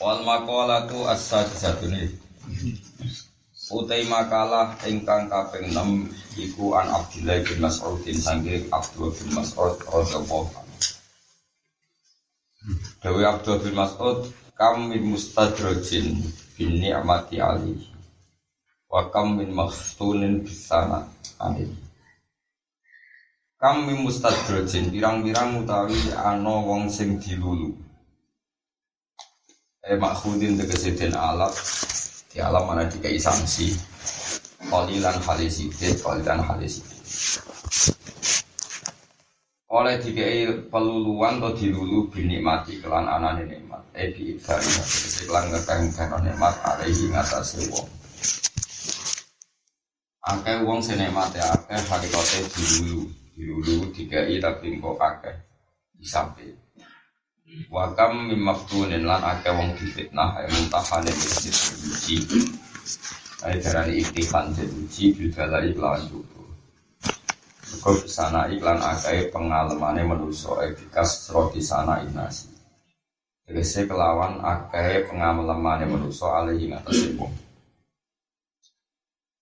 Wal maqalatu as-sadisatuni. Utai makalah ingkang kaping 6 iku an Abdullah bin Mas'udin sanggih Abdullah bin Mas'ud radhiyallahu anhu. Dewi Abdullah bin Mas'ud kam min mustadrajin bin ni'mati ali wa kam min makhtunin bisana amin. Kam min mustadrajin pirang-pirang utawi ana wong sing dilulu eh makhudin tegese den alat. Di alam mana dikai sanksi? Kolilan halisidit kolilan halisidit oleh dikai peluluan atau dilulu binikmati kelan anane nikmat. Eh bi ibdani tegese kelan ngekang karo nikmat alaihi ngatasi wong. Akeh wong sing nikmate akeh hakikate dilulu. Dilulu dikai tapi kok akeh. Di samping Wakam mimaftunin lan akeh wong difitnah ay muntahanin istis uji ay darani iktifan dan uji bilbalai kelawan cukup Kau sana iklan akeh pengalamannya menuso efikas roti sana inasi Tegese kelawan akeh pengalamannya menuso alaihi ngatasi wong.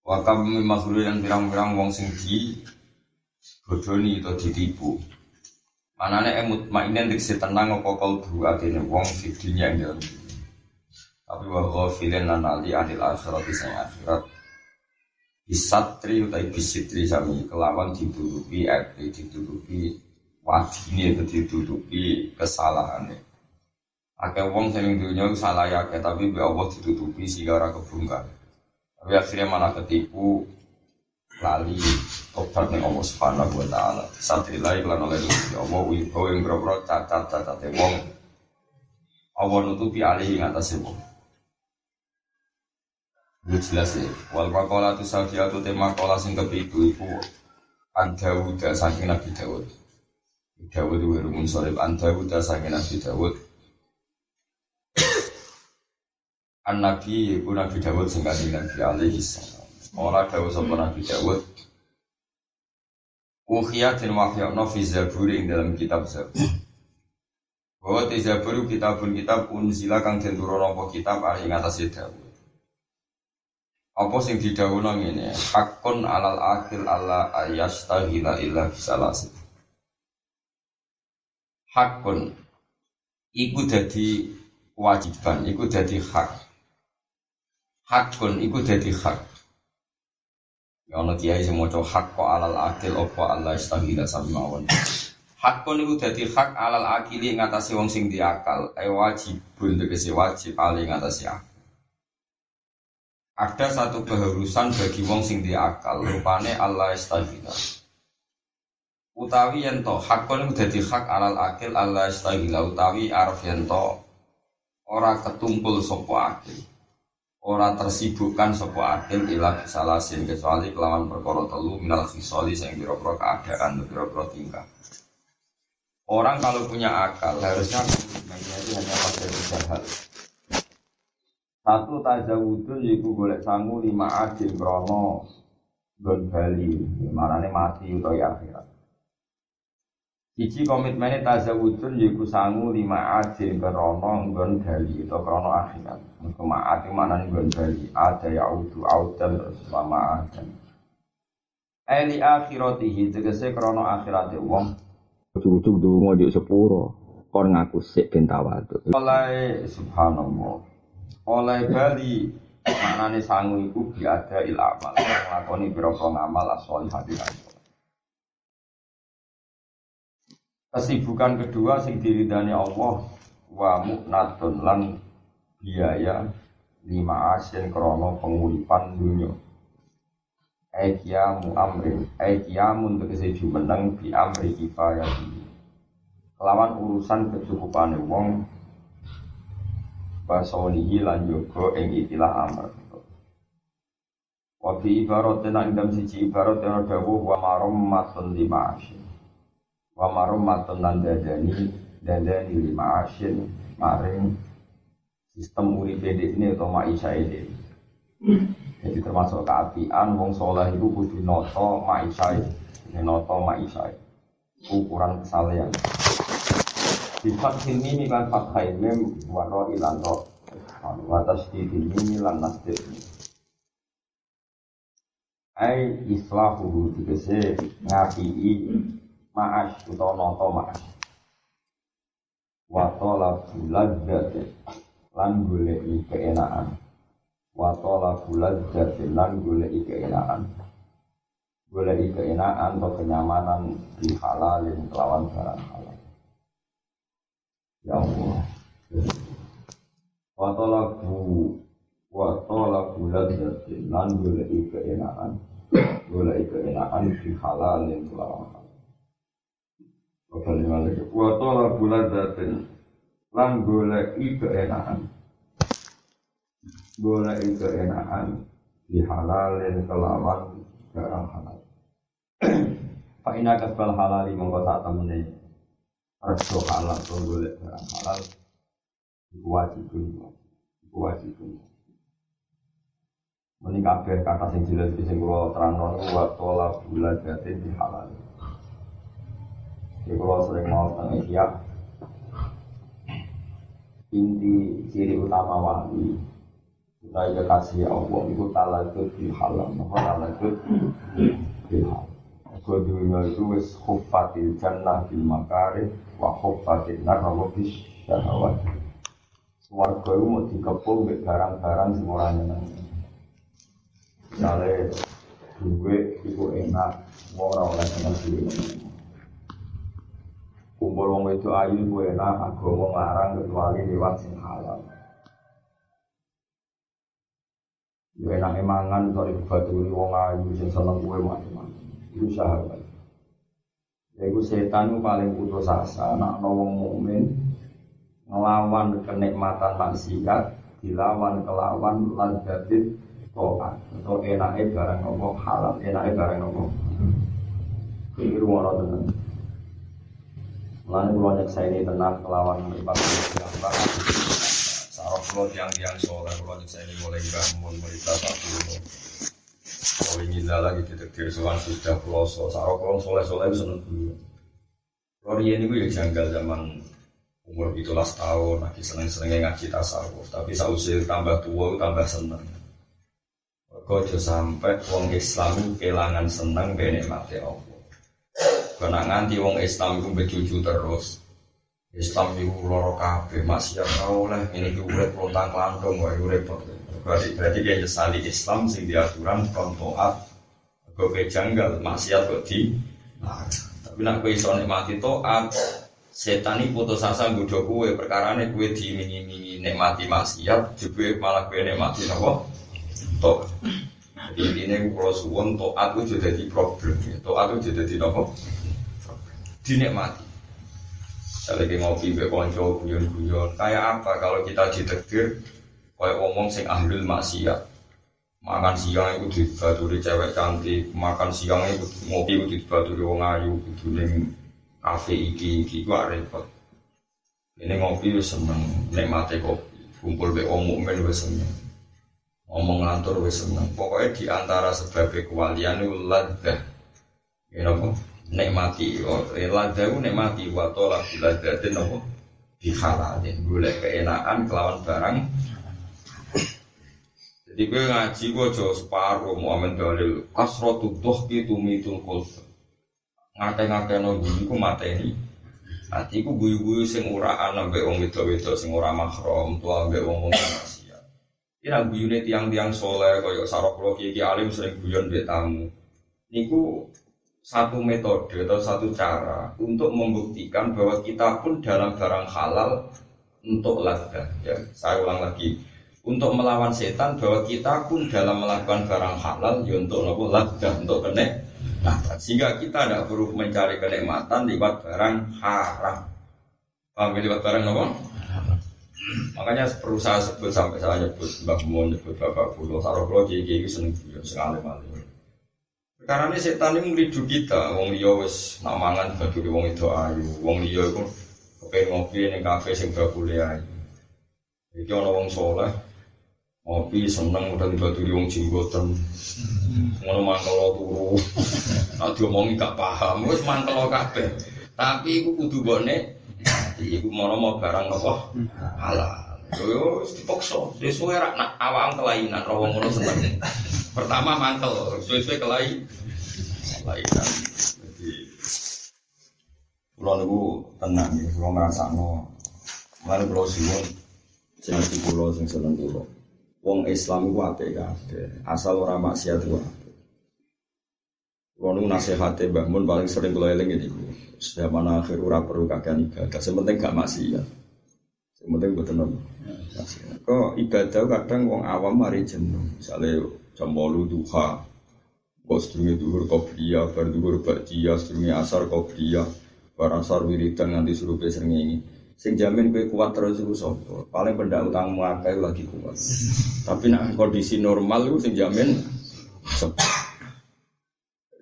Wakam mimaftunin pirang-pirang wong sing di bodoni atau ditipu Manane emut mainen diksi tenang apa kalbu atine wong fidinya yang dalam Tapi wa ghafilan lan ali anil akhirat sing akhirat. Bisatri utai bisitri sami kelawan ditutupi epi ditutupi wadine ditutupi kesalahane. Akeh wong sing dunya salah ya tapi Allah ditutupi sehingga ora kebungkar. Tapi akhirnya malah ketipu lali tobat ning Allah Subhanahu wa taala. Satrilah iklan oleh Gusti Allah wibawa ing boro cacat-cacat wong. Allah nutupi alih ing atase wong. Itu jelas ya. Wal maqala tu safiyatu tema kola sing kepitu iku an Dawud saking Nabi Dawud. Dawud wa rumun sorib an Dawud saking Nabi Dawud. An Nabi iku Nabi Dawud sing Nabi alaihi salam. Ora dawuh sapa Nabi Dawud. Ukhiyah dan wahyakno fi zaburi ing dalam kitab zabur. Bahwa di zabur kitabun kitab unzila kang den turun apa kitab ari ing atase Dawud. Apa sing didhawuhna ngene? Hakun alal akhil alla ayastahila illa bisalasi. Hakun iku dadi kewajiban, iku dadi hak. Hakun iku dadi hak Ya Allah kiai sing maca hak kok alal akil apa Allah istahila sami mawon. Hak kon niku dadi hak alal akili ngatasi wong sing diakal, eh wajibun tegese wajib ali ngatasi akal. Ada satu keharusan bagi wong sing diakal, rupane Allah istahila. Utawi yen to hak kon niku dadi hak alal akil Allah istahila utawi arep yen to ora ketumpul sapa akil ora tersibukkan sopo akil ilah salasin kecuali kelawan perkara telu minal khisoli sing pira-pira keadaan pira-pira tingkah. Orang kalau punya akal harusnya itu hanya pada tiga hal. Satu tajawudun yiku golek sangu lima adil krono gon bali, marane mati utawa akhirat. Iki komitmennya tazawudun yiku sangu lima adil krono gon bali atau krono akhirat. Mereka ma'at itu mana nih bali Ada ya udu audan selama adan Eli akhiratihi tegese krono akhirati wong. Ujuk-ujuk dungo di sepuro. Kon ngaku sik ben Oleh subhanallah. Oleh bali Maknane sangu iku biada il amal. Ngelakoni biro-biro ngamal asoli hati Kesibukan kedua sing diridani Allah wa mu'natun lan biaya lima asin krono penguripan dunia Aikiamu amrin Aikiamun tegesi jumeneng bi amri kifayati. Kelawan urusan kecukupan wong Basolihi lan yoga ing ikilah amr Wa fi ibarat tenan dalam siji ibarat yang dawuh wa marom matun lima asin Wa marom matun lan dadani dadani lima asin maring sistem urip ini atau maisha ini jadi termasuk keapian wong soleh itu kudu noto maisha ini noto maisha ukuran kesalehan. Di faksin ini kan fakhain mem waro ilan ro watas di ini lan nasdir ai islahu dikese ngapii ma'as utawa noto ma'as wa talabul ladzati lan goleki keenaan wa talabul ladzati lan goleki keenaan goleki keenaan atau kenyamanan di halalin kelawan barang halal Ya Allah. Wa talabu wa talabu ladzatin lan goleki keenaan. Goleki keenaan fi halalin kelawan Wa lagi. Wa talabu ladzatin lan goleki keenaan. Goleki keenaan di halalin kelawan barang halal. Fa ina kasbal halali mongko sak temene Resto halal atau boleh barang halal Iku wajibun Iku wajibun Ini kabeh kata sing jelas sing kula terangno wa tola bulan batin di halal. Jadi kalau sering mau tentang siap inti ciri utama wali kita kasih Allah itu talakut di halal, maka talakut di halal. Kau dunia itu wis khufatil jannah bil makari wa khufatil narawa bis syahawat. Warga itu mau dikepung barang-barang sing ora nyeneng. Misalnya duit itu enak, mau orang oleh seneng duit. Kumpul wong itu ayu itu enak, agama ngarang kecuali lewat sing halal. Yo enak emangan, sorry baturi wong ayu sing seneng kue macam-macam itu sahabat. Yaitu setan paling putus asa, nak wong mukmin ngelawan kenikmatan maksiat, dilawan kelawan ladatit toat atau enaknya barang nopo halal, enaknya barang nopo. Ini rumah tenang. Nyek saya ini tenang kelawan yang baik. Sarap kalau tiang-tiang soleh, ini boleh bangun mereka tak dulu. Kalau ingin lagi detektif soal sudah peloso, sarok kalau soleh soleh seneng dulu. Kalau ini gue ya janggal zaman umur itulah tahun, lagi seneng senengnya ngaji tasawuf. Tapi sausil tambah tua, tambah seneng. Kau sampai wong Islam kehilangan seneng mati Allah. Karena nganti wong Islam itu bercucu terus. Islam itu loro kabeh, masih tau oleh. Ini itu urip lontang lantung, wah repot. Berarti berarti dia nyesali Islam sing diaturan kon toat. Gue kejanggal maksiat kok di nah, Tapi nak gue iso nikmati toat Setan ini putus asa bodoh gue perkara ini gue dimingi-mingi nikmati maksiat Juga malah gue nikmati nopo Toat. Jadi ini kalau suwon toat itu jadi problem. Toat itu jadi nopo Dinikmati saya lagi ngopi be konco guyon-guyon kayak apa kalau kita ditekdir Kayak ngomong sing ahlul maksiat. Makan siang itu dibaturi cewek cantik, makan siang itu ngopi itu dibaturi wong ayu, itu ning kafe iki iki gua repot. Ini ngopi wis seneng, nikmate kopi. Kumpul be wong mukmin wis seneng. Ngomong ngantor wis seneng. Pokoknya di antara sebab kewalian itu laddah. Ya nopo? Nikmati. Oh, laddah itu nikmati wa tolak laddatin nopo? Dihalalin. Boleh keenakan kelawan barang jadi gue ngaji gue jauh separuh Muhammad dalil kasrotu gitu mitul kulfa. Ngake-ngake no guyu ku mateni. Nanti ku guyu-guyu sing uraan ambek wong wedo-wedo sing ora tua ambek wong wong maksiat. Ira guyune tiang-tiang soleh kaya sarok kula kiai alim sering guyon mbek tamu. Niku satu metode atau satu cara untuk membuktikan bahwa kita pun dalam barang halal untuk ladha. Ya, saya ulang lagi. Untuk melawan setan bahwa kita pun dalam melakukan barang halal ya untuk nopo ladha untuk kenek nah, sehingga kita tidak perlu mencari kenikmatan lewat barang haram. Paham ya lewat barang nopo Makanya perlu saya sebut sampai saya nyebut Mbak Mun, nyebut Bapak Kulo, Taruh Kiai itu seneng sekali maling. Karena ini setan ini ngeridu kita, wong liya wis nak mangan bagi wong itu ayu, wong liya itu kepengen ngopi ning kafe sing bakule ayu. Iki ana wong soleh, ngopi seneng udah dibaturi wong jenggoten. Ngono mangkel turu. Nak diomongi gak paham, wis mangkel kabeh. Tapi iku kudu bone iku mau mau barang nopo halal. Yo dipaksa, sesuai rak nak awam kelainan, rawong ngono seneng. Pertama mantel, sesuai kelai kelainan. Jadi Kulo niku tenang ya, kulo ngrasakno. Mulane kulo siwon sing ati kulo sing seneng kulo. Wong Islam iku apik kabeh, asal ora maksiat. Kulo niku nasihate Mbah Mun paling sering kulo eling niku. Zaman akhir ora perlu kakean ibadah, sing penting gak maksiat. Sing penting mboten. Kok ibadah kadang wong awam mari jenuh. Misale jam 8 duha, Kok sedurunge duhur qobliyah, bar duhur ba'diyah, sedurunge asar qobliyah, bar asar wiridan nganti surupe srengenge. Sing jamin kowe kuat terus iku sapa? Paling pendak utangmu akeh lagi kuat. Tapi nak kondisi normal iku sing jamin sapa?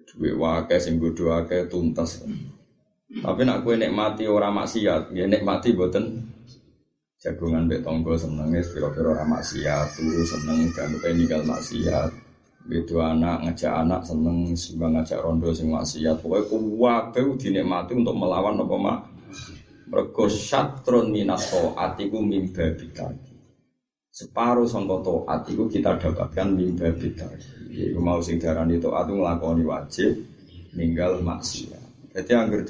Duwe wae sing bodho akeh tuntas. Tapi nak kowe nikmati ora maksiat, ya nikmati mboten jagongan mbek tonggo senenge pira-pira maksiat, turu seneng gak ninggal maksiat. Gitu anak ngajak anak seneng simbang ngajak rondo sing maksiat. Pokoke kuwabe dinikmati untuk melawan apa mak. Mergo syatrun minas atiku mimba bidaki. Separuh sangka taat kita dapatkan mimba bidaki. Iku mau sing darani taat nglakoni wajib ninggal maksiat. Jadi angger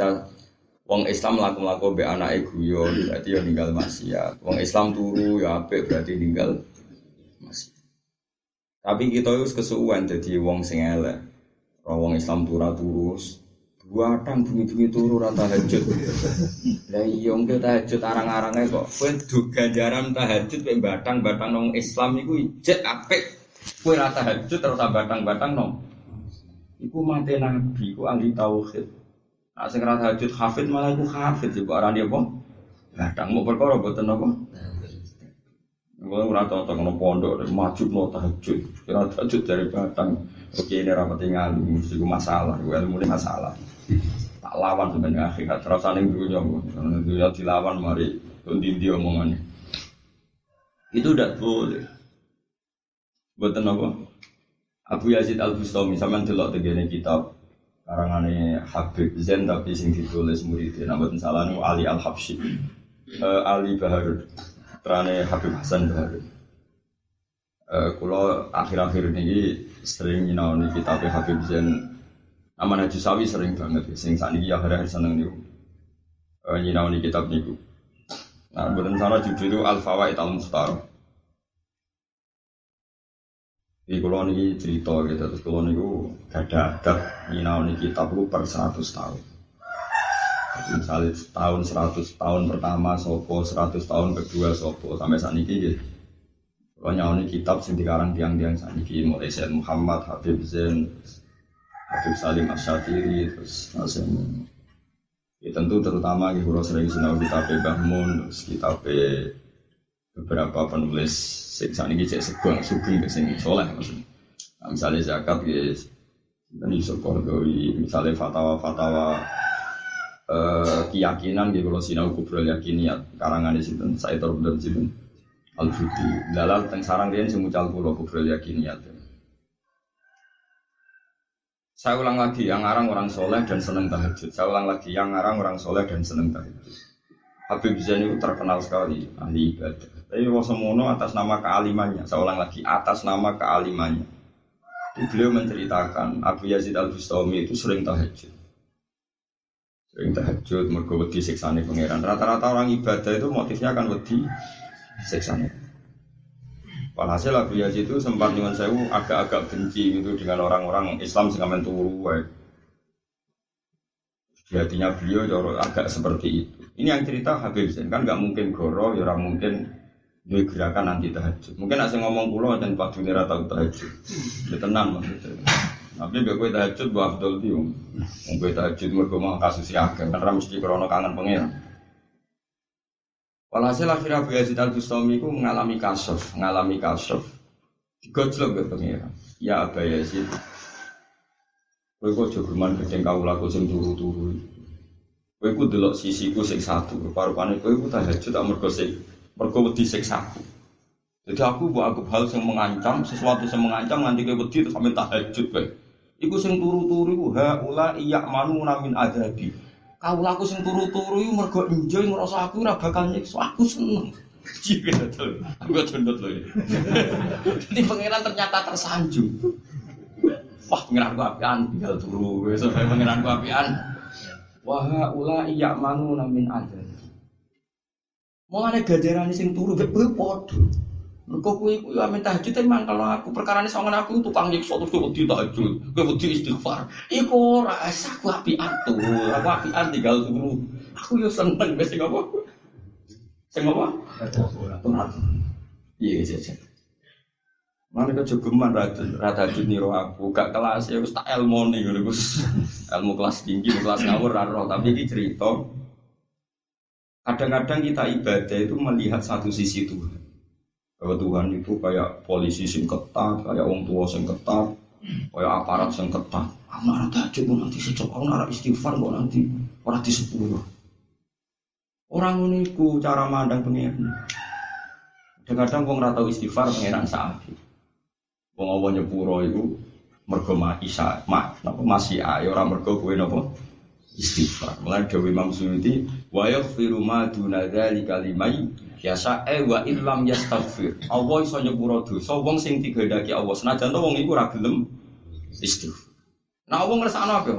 Wong Islam laku-laku be anake guyon berarti ya ninggal maksiat. Wong Islam turu ya apik berarti ninggal maksiat. Tapi kita itu kesuwen jadi wong sing elek. Wong Islam turu turus. Buatan bunyi-bunyi turu rata tahajud. Lah iya engko tahajud arang-arange kok. Du ganjaran tahajud mek batang-batang nang Islam iku ijek apik. Kowe ra tahajud terus batang-batang nang. Iku mate nabi, iku ahli tauhid. Nah, sing ra tahajud hafid malah iku hafid iku arane apa? Batang mau perkara boten apa? Gue ora tau tau ngono pondok, maju mau tahajud, kira tahajud dari batang. Oke ini rapat tinggal, mesti masalah, gue ilmu ini masalah. Tak lawan sebenarnya akhirat, terus saling dunia, dunia dilawan mari tundi dia omongannya. Itu udah boleh. Buatan apa? Abu Yazid Al Bustami sama delok tegene kitab karangane Habib Zain tapi sing ditulis muridnya nama salah Ali Al Habsyi uh, Ali Baharud terane Habib Hasan Baharud uh, kulo akhir-akhir ini sering nyinaoni kitab Habib Zain Nama Najib Sawi sering banget, sing saat ini akhir-akhir seneng nih uh, nyinaoni kitab niku. Nah, bukan salah judul itu Al Fawaid Al Mukhtar. Di kulo niki cerita gitu, terus kulo niku ada adab nyinaoni kitab itu per 100 tahun. Jadi misalnya tahun 100 tahun pertama sopo, 100 tahun kedua sopo, sampai saat ini gitu. Kalau nyaoni kitab sing dikarang tiang-tiang saat ini mulai Sayyid Muhammad, Habib Zain, Habib Salim Asyatiri, terus Nasim. Ya tentu terutama kalau sering sinau kitab Bahmun, terus kitab beberapa penulis sing ini cek sebuah sugeng ke sing soleh maksudnya. Nah, misalnya zakat ya dan Yusuf Kordowi, misalnya fatwa-fatwa eh, keyakinan di kalau sinau kubro yakiniat karangan di situ saya betul situ al fudi dalam teng sarang dia semucal pulau kubro yakiniat saya ulang lagi yang ngarang orang soleh dan seneng tahajud. Saya ulang lagi yang ngarang orang soleh dan seneng tahajud. Habib Zain itu terkenal sekali ahli ibadah tapi Wasemono atas nama kealimannya. Ulang lagi atas nama kealimannya. Beliau menceritakan Abu Yazid Al Bustami itu sering tahajud. Sering tahajud mergo wedi siksane pangeran. Rata-rata orang ibadah itu motifnya akan wedi siksane. Walhasil Abu Yazid itu sempat dengan saya agak-agak benci gitu dengan orang-orang Islam sing amen turu Di hatinya beliau agak seperti itu. Ini yang cerita Habib Zain. Kan nggak mungkin goro, ya orang mungkin dua gerakan anti tahajud. Mungkin asing ngomong pulau dan pak dunia tahu tahajud. Dia tenang maksudnya. Tapi gue tahajud buat Abdul Tium. Gue tahajud mereka mau kasus ya karena mesti krono kangen pengiran. Walhasil akhirnya Abu Yazid Al Bustami itu mengalami kasof, mengalami kasof. Digojlok ke pengira. Ya Abu Yazid, Kowe kok aja geman gedeng kawulaku sing turu-turu. Kowe ku delok sisiku sing satu, rupa-rupane kowe ku tahajud tak mergo sing mergo wedi siksaku. Jadi aku buat aku hal yang mengancam, sesuatu yang mengancam nanti kowe wedi terus sampe tahajud kowe. Iku sing turu-turu iku ha ula iya manu namin adabi. Kawulaku sing turu-turu iku mergo enjoy ngrasa aku ora bakal nyiksa, aku seneng. Iya betul. Aku condot loh ya. Jadi pangeran ternyata tersanjung. Wah, pengiranku apian, tinggal turu. Besok saya pengiranku apian. Wah, ula iya manu namin ada. Mulane gajaran sing turu mek kowe padha. Mergo kowe iku ya tahajud emang kalau aku perkara ini sangan aku tukang nyiksa terus kowe wedi tahajud, kowe wedi istighfar. Iku ora aku apian tuh, aku apian tinggal turu. Aku yo seneng wis sing apa? Sing apa? Iya, iya, iya. Mana kejogeman rata niro aku, gak kelas ya tak ilmu nih gus, ilmu kelas tinggi, kelas ngawur raro, tapi ini cerita. Kadang-kadang kita ibadah itu melihat satu sisi Tuhan. Bahwa Tuhan itu kayak polisi sing ketat, kayak orang tua sing ketat, kayak aparat sing ketat. Aku nara tahajud nanti secok, aku nara istighfar kok nanti orang di sepuluh. Orang ini cara mandang pengiran. Kadang-kadang wong tau istighfar pangeran saat Wong Allah nyepuro iku mergo isa mak napa masih ayo ora mergo kowe napa istighfar. Mulane Dewi Imam Suyuti wa yaghfiru ma duna dzalika liman yasa e wa illam yastaghfir. Allah iso nyepuro dosa wong sing digandaki Allah senajan to wong iku ora gelem istighfar. Nah wong ngrasakno apa?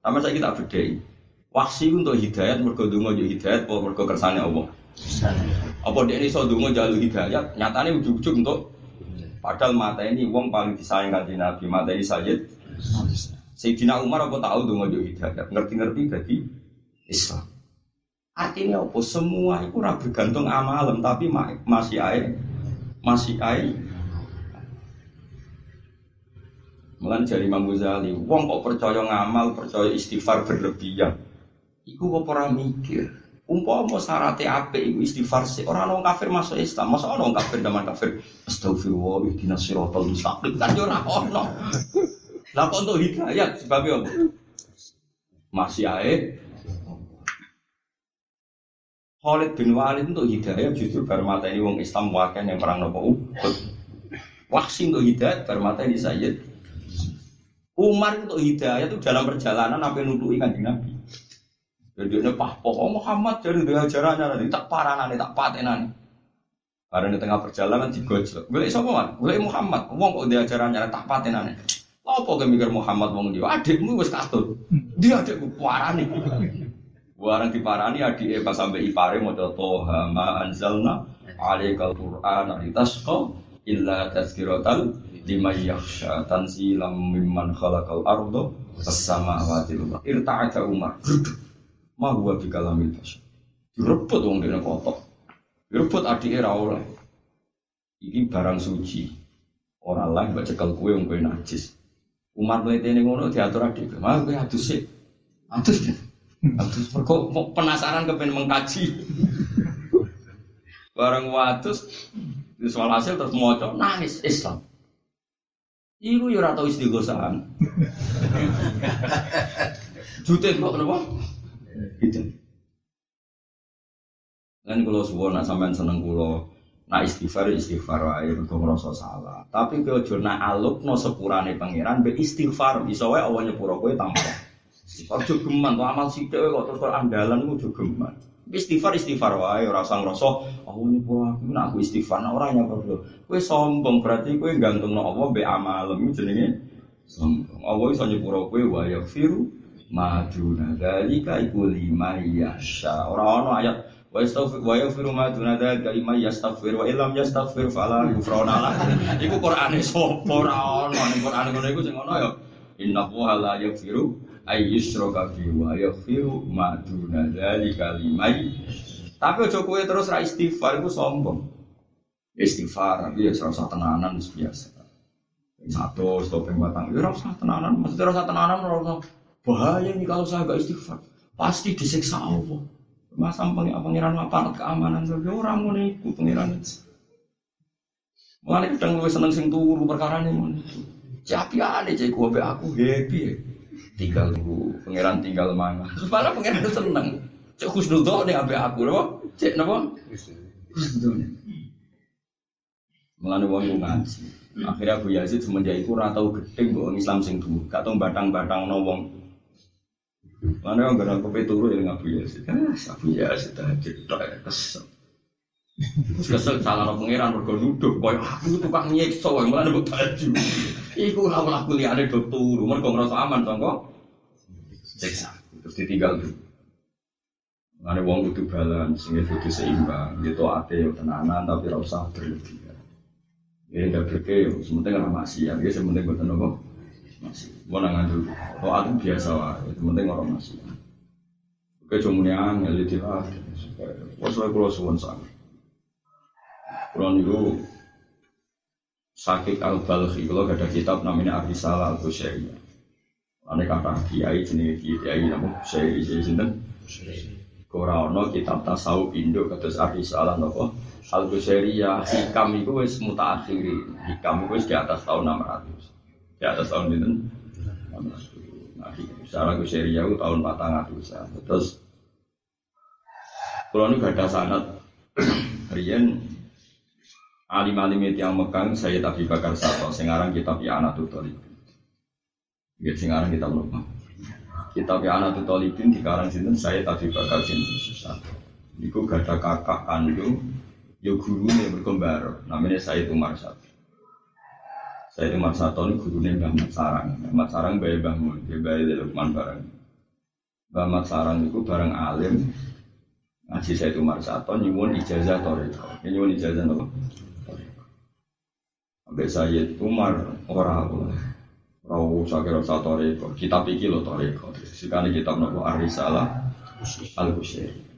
Sama saya kita bedhei. Wahsi untuk hidayat mergo donga yo hidayat apa mergo kersane Allah. Apa dia ini donga jalur hidayat, nyatane ujug-ujug untuk Padahal mata ini wong paling disayang kanji Nabi, mata ini Sayyid. Sayyidina Umar apa tahu dong ojo hidayat, ngerti-ngerti jadi Islam. Artinya apa? Semua itu ragu bergantung amalem, tapi masih air, masih air. Mulan dari Imam Ghazali, wong kok percaya ngamal, percaya istighfar berlebihan. Iku kok orang mikir. Umpama syaratnya apa ibu istighfar sih orang orang kafir masuk Islam, masa orang kafir zaman kafir astagfirullah ihdinas siratal mustaqim kan yo ora. Lah untuk hidayat sebabnya apa? Masih ae Khalid bin Walid untuk hidayat justru baru mata ini wong Islam wakil yang perang nopo Uhud. Waksi untuk hidayat baru mata ini Sayyid. Umar untuk hidayat itu dalam perjalanan sampai nuduhi kanjeng Nabi. Jadi ini pah pokok Muhammad jadi dengan ajarannya nanti tak parah tak patenan. Karena di tengah perjalanan digojlok. Gue man? Gue Muhammad. Wong kok dia tak patenan. Apa kau mikir Muhammad wong dia? Adikmu wes katut. Dia adikku parah nih. Warang diparani adik pas sampai ipare mau toha ma anzalna alaikal Qur'an litasqa illa tazkiratal lima yakhsha tanzilam mimman khalaqal ardo as samawati wal irta'ata Umar. Ma huwa bi kalamil bashar. Direbut wong dene kotok. Direbut adike ra oleh. Iki barang suci. Ora lah mbak cekel kue wong kue najis. Umar mletene ngono diatur adik. Mah kowe adus sik. Adus. Adus mergo penasaran kepen mengkaji. Barang watus soal hasil terus moco nangis Islam. Iku yo ora tau istighosahan. Jute kok kenapa? Gitu. Kan kalau suwon nak sampean seneng kulo, nak istighfar istighfar wae mergo ngrasa salah. Tapi kowe aja nak alupno sepurane pangeran be istighfar bisa wae Allah nyepuro kowe tanpa. Istighfar jo geman to amal sithik kok terus kok andalan ku jo geman. Istighfar istighfar wae ora usah ngrasa Allah nyepuro aku nak aku istighfar nak ora nyepuro. Kowe sombong berarti kowe gantungno Allah be amalem jenenge sombong. Allah iso nyepuro kowe wa yaghfiru maduna dalika iku lima yasha ora ono ayat wa yastaghfir wa yaghfiru maduna dalika lima yastaghfir. Wa illam yastaghfir fala ghufrana lah. Iku Qur'ane sapa ora ono? Ning Qur'ane ngono iku sing ono ya inna wa la yaghfiru ay yushraka bi wa yaghfiru maduna dalika lima tapi aja kowe terus ra istighfar iku sombong. Istighfar tapi ya serasa tenanan biasa. Satu stop yang batang ya rasa tenanan maksudnya rasa tenanan rasa Bahaya nih kalau saya gak istighfar. Pasti disiksa Allah. Masa pangeran aparat keamanan saja orang ngono iku pangeran. Mulane kadang luwih seneng sing turu perkara ini ngono. Siapa ada cek gue aku happy. Tinggal tunggu pangeran tinggal mana. Malah pangeran itu seneng. Cek khusnudon nih abe aku loh. Cek napa? Khusnudon. Mulane wong ngaji. Akhirnya Abu Yazid semenjak itu ora tau gedeng kok Islam sing dulu. Gak tau batang-batang no wong. Mana yang gak kopi turu ya Abu Yazid. Ah, Abu Yazid aja tok ya, kesel. Kesel salah no pangeran mergo nuduh koyo aku tukang nyiksa wae malah mbok baju. Iku ora malah kuliahane do turu mergo ngrasa aman to kok. Siksa. Terus ditinggal tuh. Mana wong kudu balance, sing kudu seimbang, gitu ate tenanan tapi ora usah berlebihan. Ya tidak berke, sementing orang masih ya, sementing buat nopo masih. Mau nangan dulu, oh aku biasa lah, sementing orang masih. Oke, cuma yang ngeliat lah, supaya kalau suwon sangat. Kalau niku sakit al balhi, kalau ada kitab namanya Arisala al Busyaiya. Ane kata kiai jenis kiai namun Busyaiya jadi sinten. Korano kitab tasawuf Indo kata Arisala nopo Al Busairiyah hikam itu wis mutaakhiri. Hikam itu wis di atas tahun 600. Di atas tahun itu 600. Nah, secara Busairiyah itu tahun 400. Terus kalau ini gak ada sanat Rian alim-alim yang Mekang saya tapi bakar satu Sekarang kitab ya anak tutolib Ya sekarang kitab lupa Kitab ya anak tutolibin di karang sinten? Saya tapi bakar sinten satu Iku gak ada kakak kandung ya nih berkembar. Namanya saya itu Marsat saya itu Marsat ini nih Mbah Mat Sarang. Mat Sarang bayi Mbah Mun dia bayi Lukman barang. Mbah Mat Sarang itu barang alim. Ngaji saya itu Marsato nyuwun ijazah toriko. Nyuwun ijazah apa? Sampai saya Umar orang Rau sakira satu toriko. Kitab iki lo toriko. Sekarang kitab nopo? Arisalah Al Busyari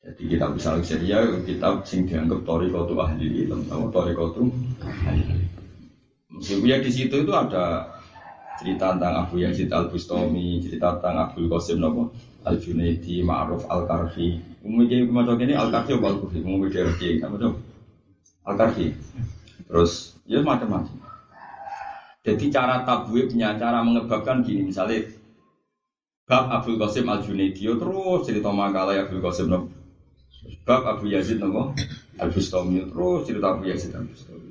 jadi kita bisa ya kita sing dianggap toriko itu ahli ilmu, atau toriko itu ahli ya di situ itu ada cerita tentang Abu Yazid Al Bustami, cerita tentang Abu Qasim Nopo Al Junaidi, Ma'ruf Al Karfi. Umumnya macam ini Al Karfi Al Karfi, umumnya dia Reki, apa tuh? Al Karfi. Terus ya macam-macam. Jadi cara punya cara mengebabkan gini, misalnya Bab Abdul Qasim Al Junaidi, terus cerita makalah Abdul Qasim Nopo Bab Abu Yazid nopo Al Bustami terus cerita Abu Yazid Al Bustami.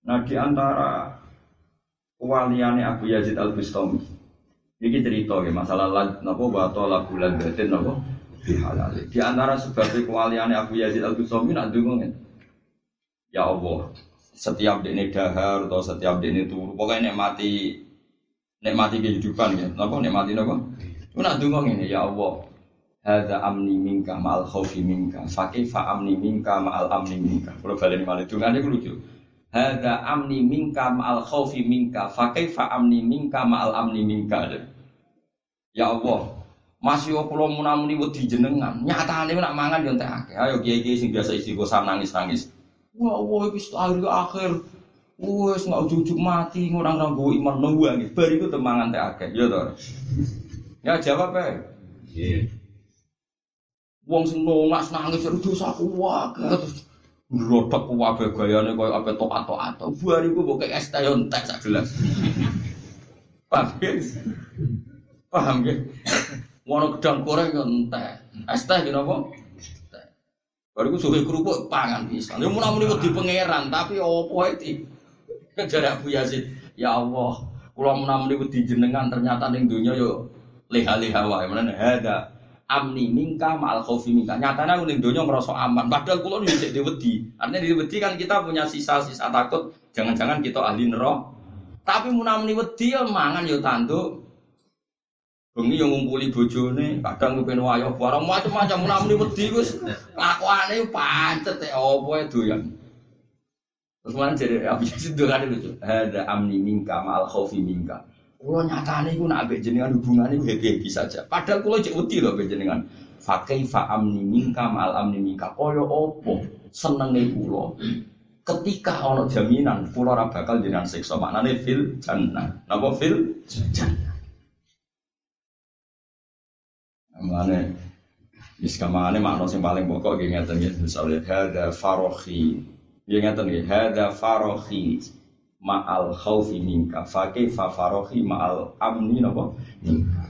Nah di antara waliane Abu Yazid Al Bustami ini cerita ya masalah nopo wato lagu batin nopo dihalal. Di antara sebab kewaliane Abu Yazid Al Bustami nak dungungin. Ya Allah, setiap dene dahar atau setiap dene turu, pokoknya nikmati nikmati kehidupan ya. Napa nikmati napa? Itu nak dungong ini ya Allah. Hada amni minka ma'al khawfi minka fa amni minka ma'al amni minka Kalau balik malah itu nggak lucu Hada amni minka ma'al khawfi minka Fakih fa amni minka ma'al amni minka Ya Allah masih yo kula munamuni wedi jenengan. Nyatane nak mangan yo entek Ayo kiai-kiai sing biasa isi kosan nangis-nangis. Wah, wah wis akhir akhir. Wes nggak ujug mati ngurang orang gue iman nunggu angin. Bariku temangan teh akeh, ya toh. Ya jawab ya. Iya. Wong sing nongak nangis itu dosa kuwak. Terus ngerotok kuwabe gayane koyo ape tok-tok atau bariku mbok es teh entek sak gelas. Paham ya? Paham ya? Wono gedang goreng yo entek. Es teh napa? Bariku suwe kerupuk pangan bisa. Ya mun-muni wedi pangeran tapi opo iki? Kejar Abu Yazid. Ya Allah, kula mun-muni wedi jenengan ternyata ning donya yo leha-leha wae. Menene ada amni mingka ma'al khaufi mingka. Nyatanya aku ning donya ngerasa aman. Padahal kula yo cek wedi. Artinya di wedi kan kita punya sisa-sisa takut jangan-jangan kita ahli neraka. Tapi munamuni wedi yo mangan yo tanduk. Bengi yo ngumpuli bojone, kadang kepen wayo barang macam-macam munamuni wedi wis kelakuane pancet e opo e doyan. Terus mana jadi apa sih itu kan lucu. Ada amni mingka ma'al khaufi mingka. Kulo nyatane iku nak ambek jenengan hubungane happy-happy saja. Padahal kulo cek wedi lho ambek jenengan. Fa amni minka mal amni minka opo senenge kulo. Ketika ono jaminan kulo ora bakal jenengan siksa. Maknane fil jannah. Napa fil jannah. Mulane wis kamane makna sing paling pokok nggih ngeten nggih misalnya hadza farohi. Nggih ngeten nggih hadza farohi ma'al khaufi minka fa kaifa farohi ma'al amni napa minka.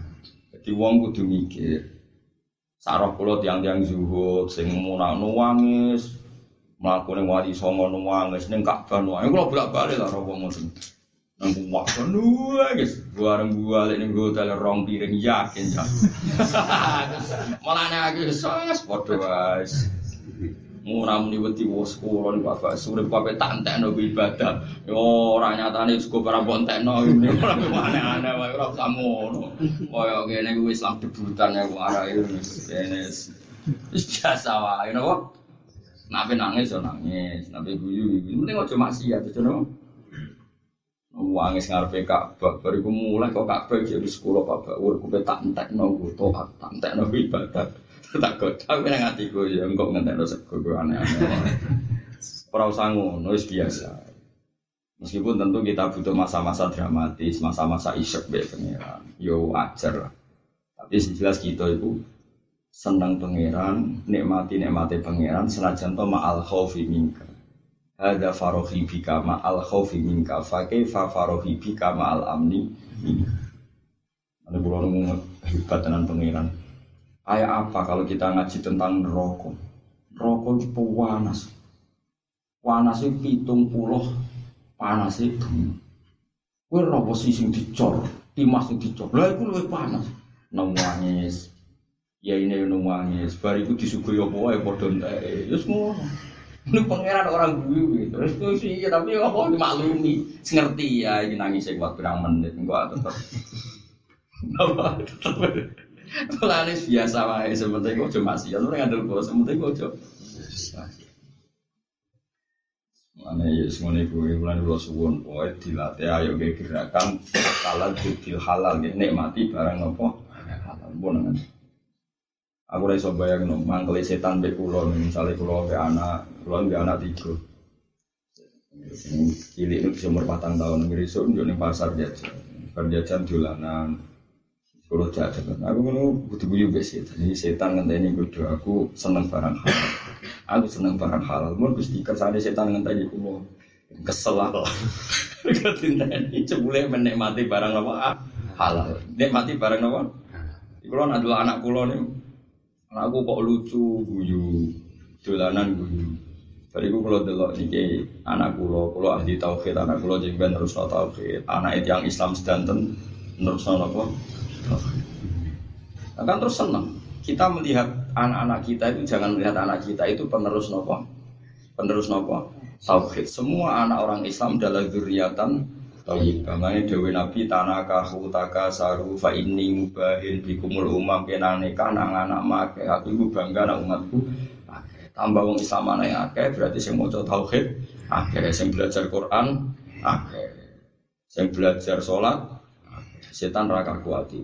Jadi wong kudu mikir sarah kula tiang-tiang zuhud sing munang nuwangis mlakune wali songo nuwangis ning Ka'bah nuwangis kula bolak-balik lah wong ngoten. Nang kuwak nuwangis guys, bareng balik ning hotel rong piring yakin ya. Malah aku sos padha wae. Murah muni wedi wos kula ning bapak surip bapak tak entekno ibadah. Yo ora nyatane sego para mbok entekno ngene ora aneh-aneh wae ora usah ngono. Kaya kene kuwi Islam debutan ya arek ini wis biasa wae napa. Nabi nangis yo nangis, nabi guyu guyu. Mending aja maksiat aja napa. Wangis ngarepe Ka'bah, bariku mulai kok Ka'bah jadi sekolah Pak Bawur, ku tak entekno ku toat, tak entekno ibadah. Tak godha nang atiku ya engko ngentekno sego aneh-aneh. Ora usah ngono biasa. Meskipun tentu kita butuh masa-masa dramatis, masa-masa isyek be pangeran. Yo wajar lah. Tapi jelas kita itu senang pangeran, nikmati nikmati pangeran senajan to ma'al khaufi minka. Hada farohi bika ma'al khaufi minka fa kaifa farohi bika ma'al amni. Ada bulan ngomong hebat dengan pangeran. Kayak apa kalau kita ngaji tentang rokok? Rokok itu panas. Panas itu pitung puluh panas itu. Kue rokok sih sing dicor, timas sing dicor. Lah itu lebih panas. Nangis. Ya ini nangis. Bar itu disuguhi apa wae padha entek. Ya semua. Ini pangeran orang gue gitu. Terus sih tapi apa dimaklumi. Ngerti ya ini nangis buat berang menit enggak tetap. Apa tetap Mulane biasa wae sementing kok cuma sih, ora ngandel kok sementing kok cuma. Mulane ya semuanya gue mulane kula suwun pokoke dilatih ayo ge gerakan halal bidil halal nggih nikmati barang apa halal pun Aku ora iso bayangno mangkel setan mbek kula misale kula ke anak, kula mbek anak tiga. Cilik itu umur patang tahun, ngirisuk ning pasar jajan. Berjajan dolanan, kalau jajan, aku kan butuh guyu setan. Jadi setan ngenteni kudu aku seneng barang halal. Aku seneng barang halal. Mun Gusti kersane setan ngenteni kulo. Kesel aku. Ketinteni cebule menikmati barang apa? Halal. Nikmati barang apa? Kulo nak anak kulo nih. Anakku kok lucu guyu. Dolanan guyu. Bariku kalau delok niki anak kulo, kulo ahli tauhid, anak kulo jeung ben terus tauhid. Anak yang Islam sedanten terus apa? Akan terus senang. Kita melihat anak-anak kita itu jangan melihat anak kita itu penerus nopo, penerus nopo tauhid. Semua anak orang Islam adalah zuriatan tauhid. Makanya Dewi Nabi tanah kahu taka saru fa ini mubahin bikumul umam kenang nikah nang anak make. Aku ibu bangga nang umatku. Tambah wong Islam anak yang akeh berarti sing maca tauhid akeh, sing belajar Quran akeh, sing belajar sholat setan raka kuati.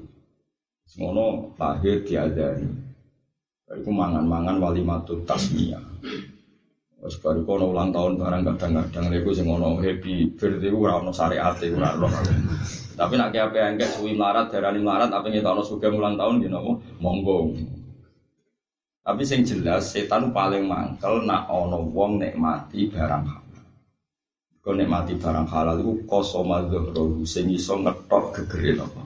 Semono lahir diadani. Bariku mangan-mangan walimatut tasmiyah. Wes bariku ono ulang tahun barang kadang-kadang lha iku sing ono happy birthday ora ono syariate ora ono. Tapi ki ape engke suwi melarat darani melarat apa ngetokno sugih ulang tahun gitu napa? Monggo. Tapi sing jelas setan paling mangkel nak ono wong nikmati barang. Kau nikmati barang halal itu kosoma zuhrohu sing iso ngetok gegere apa.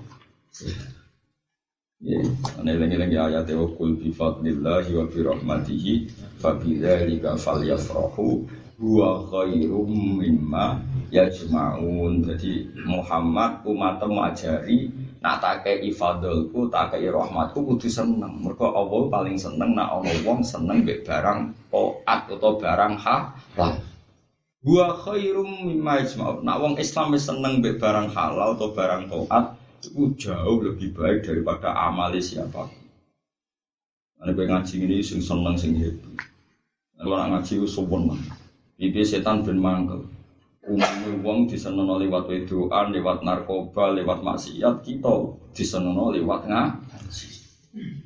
Ya, ane lagi lagi ayat ya kul bi fadlillahi wa bi rahmatihi fa bi dzalika falyafrahu huwa khairum mimma yajma'un. Jadi Muhammad umat ajari nak take ifadolku, take rahmatku kudu seneng. Mergo Allah paling seneng nak ana wong seneng mbek barang taat atau barang halal. Wa khairum mimma yajma'un. Nak wong Islam wis seneng mbek barang halal atau barang taat itu jauh lebih baik daripada amali siapa. Ada gue ngaji ini sing seneng sing happy. Nak ngaji sopan lah. Ibi setan ben mangkel. Umumnya uang disenono lewat wedoan, lewat narkoba, lewat maksiat kita disenono lewat ngaji.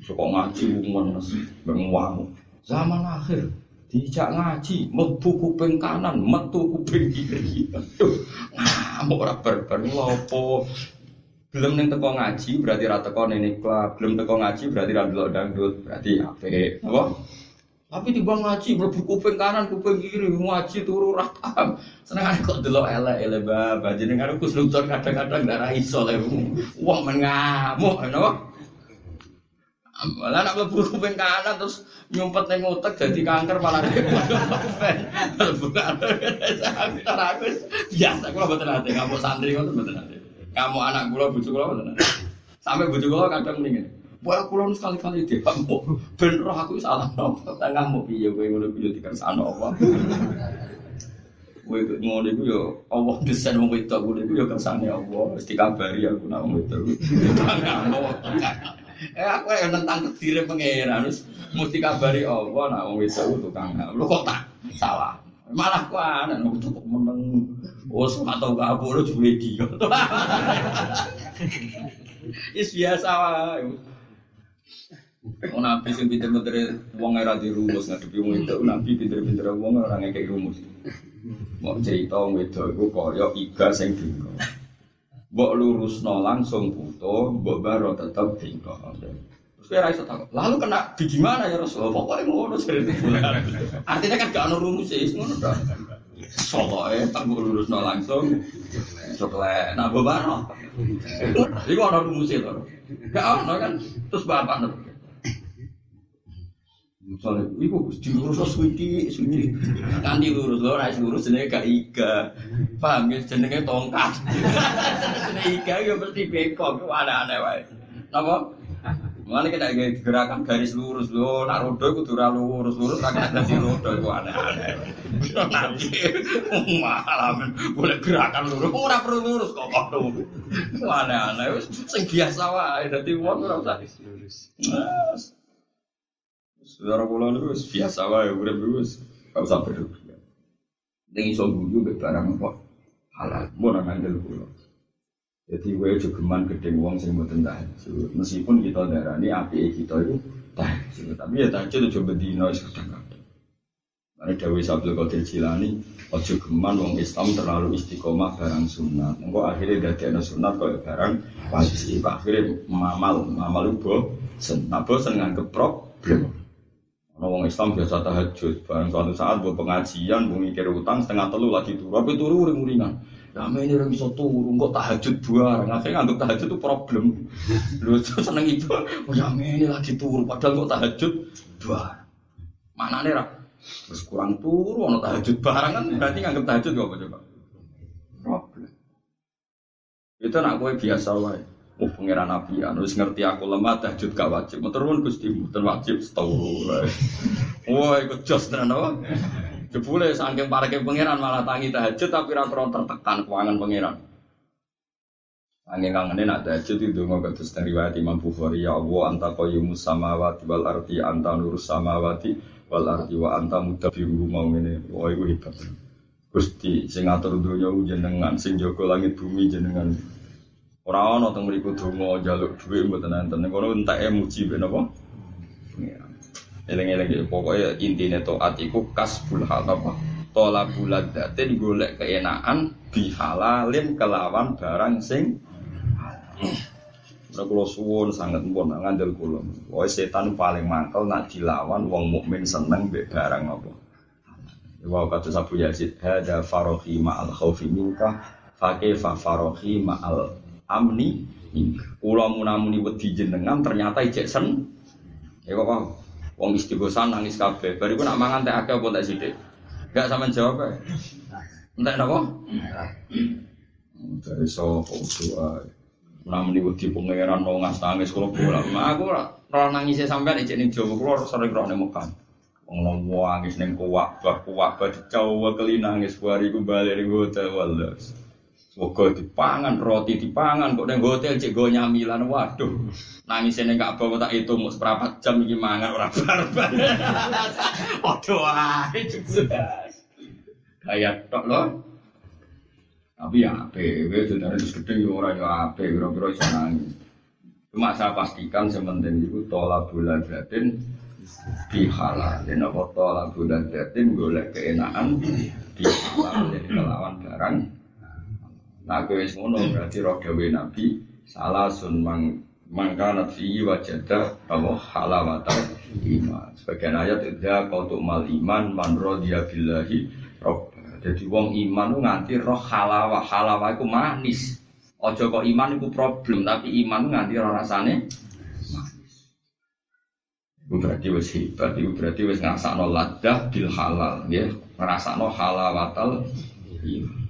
Sokok ngaji umum benguang. Zaman akhir dijak ngaji, metu kuping kanan, metu kuping kiri. Ngamuk ora berber apa Gelem ning teko ngaji berarti ra teko ning klub, gelem teko ngaji berarti ra delok dangdut, berarti apik. Apa? Tapi tiba ngaji mlebu kuping kanan, kuping kiri, ngaji turu ra paham. Senengane kok delok elek-elek jenengan Gus Lutut kadang-kadang ndak ra iso le. Wong men ngamuk? Malah nak mlebu kuping kanan terus nyumpet ning utek jadi kanker malah kuping. Bukan. Aku biasa kula mboten ate ngamuk santri ngoten mboten ate. Kamu anak kula bojo kula mboten ate. Sampai bojo kula kadang mendingin. Wah, kula nu sekali-kali dia kamu ben roh aku salah nopo. Tanggamu piye kowe ngono piye dikersano apa? Kowe ngono iku yo Allah desain wong wedok ngono iku yo kersane Allah. Wis dikabari aku nak wong wedok. Tanggamu. Eh aku yang tentang kediri pangeran wis mesti kabari Allah nak wong wedok tukang. Lu kok tak salah. Malah ku ana untuk meneng. Oh, sama tau kabur juga dia. Is biasa wae. Oh nabi sing pinter-pinter wong ora dirumus ngadepi wong itu nabi pinter-pinter wong ora ngekek rumus. Mau cerita wong wedok iku kaya iga sing dinggo. Mbok lurusno langsung puto, mbok baro tetep dinggo. Terus kira iso takut. Lalu kena di gimana ya Rasulullah? Pokoknya ngono cerita. Artinya kan gak ono rumus ya, ngono dah. Soalnya tak mbok lurusno langsung. Coklat, nah mbok baro. Iku ono rumusnya to. Gak ono kan terus bapak nih. Misalnya, ibu diurus lo suci, suci. Nanti lurus lo, naik lurus jenenge gak iga. Paham ya, jenenge tongkat. jenenge iga ya mesti bengkok, itu aneh-aneh wae. Napa? Mana kita kayak gerakan garis lurus lo, nak rodo itu dura lurus lurus, nak ada si rodo itu aneh-aneh. Nanti malam boleh gerakan lurus, ora perlu lurus kok. Itu aneh-aneh, sing biasa wae. Dadi wong ora usah lurus. Saudara kula niku wis biasa wae urip niku wis gak usah berlebihan. Ning iso guyu mbek barang halal, mun nang ngandel kula. Jadi gue jogeman gedeng wong sing mboten tahajud. Meskipun kita darani apike kita itu tahajud, tapi ya tahajud aja bedino wis kadang-kadang. Mane dawuh Abdul Qadir Jilani, aja geman wong Islam terlalu istiqomah barang sunat. Engko akhirnya dadekno sunat kaya barang wajib. Akhirnya mamal, mamal ubo sen. Nah, bosen nganggep. Ono wong Islam biasa tahajud, barang suatu saat buat pengajian, mau mikir utang setengah telu lagi turu, tapi turu uring-uringan. Ya ini orang bisa turu, kok tahajud bareng. Akhirnya nganggep tahajud itu problem. Lu seneng itu, oh ya ini lagi turu, padahal kok tahajud bareng. Mana nih rak? Terus kurang turu, ono tahajud bareng kan berarti nganggep tahajud gak apa coba? Problem. Itu nak gue biasa wae. Oh pangeran Nabi harus ngerti aku lemah tahajud gak wajib. Turun gusti bukan wajib setahu. Wah ikut jos tenan apa? Jebule saking parke pangeran malah tangi tahajud tapi ra tertekan keuangan pangeran. Angin kangen nak tahajud itu mau terus dari riwayat Imam Bukhari ya Allah anta qayyumus samawati wal ardi anta nurus samawati wal ardi wa anta mudabbiru mau ini. Wah iku hebat. Gusti sing ngatur donya jenengan sing jaga langit bumi jenengan. Ora ana teng mriku donga njaluk dhuwit mboten enten. Kono enteke muji ben apa? Eleng-eleng pokoknya intinya taat iku kasbul halal apa? Tola bulat datin golek keenaan bihalalin kelawan barang sing Ora kula suwun sanget pun ngandel kula. Pokoke setan paling mangkel nak dilawan wong mukmin seneng mbek barang apa. Wa kata Abu Yazid, hada farohi ma'al khaufi minka, fa farohi ma'al amni Kula munamuni wedi jenengan ternyata ijek sen. Ya kok Wong istighosan nangis kabeh. Bariku nak mangan teh akeh apa tak sithik? Enggak sama jawab ae. Entek napa? Dari sapa doa. Namani wedi pangeran mau ngas tangis kula bola. Aku ora ora nangis sampean ijek ning Jawa kula sering ning Mekah. Wong nangis ning kuwak, kuwak ba dicawa keli nangis bari ku bali ning hotel walas. Semoga dipangan, roti dipangan, kok neng hotel cek gue nyamilan, waduh. Nangis neng gak bawa tak itu mau seperempat jam ini mangan orang barbar. Waduh, wah, Kayak tok. Tapi ya ape, gue sudah itu gede ya orang ya ape, biro-biro bisa nangis. Cuma saya pastikan sementing itu tolak bulan batin dihalalin apa tolak bulan batin golek keenaan dihalalin kelawan barang Nah, gue wis ngono berarti roh gawe Nabi salah sun mang mangkanat fi wajada apa halawatal iman. Sebagian ayat idza qautu mal iman man radiya billahi rob. Jadi wong iman ku nganti roh halawah. Halawah iku manis. Ojo kok iman iku problem, tapi iman nganti roh rasane manis. Itu berarti wis hebat, itu berarti wis ngrasakno ladah bil halal, ya. Ngrasakno halawatal iman.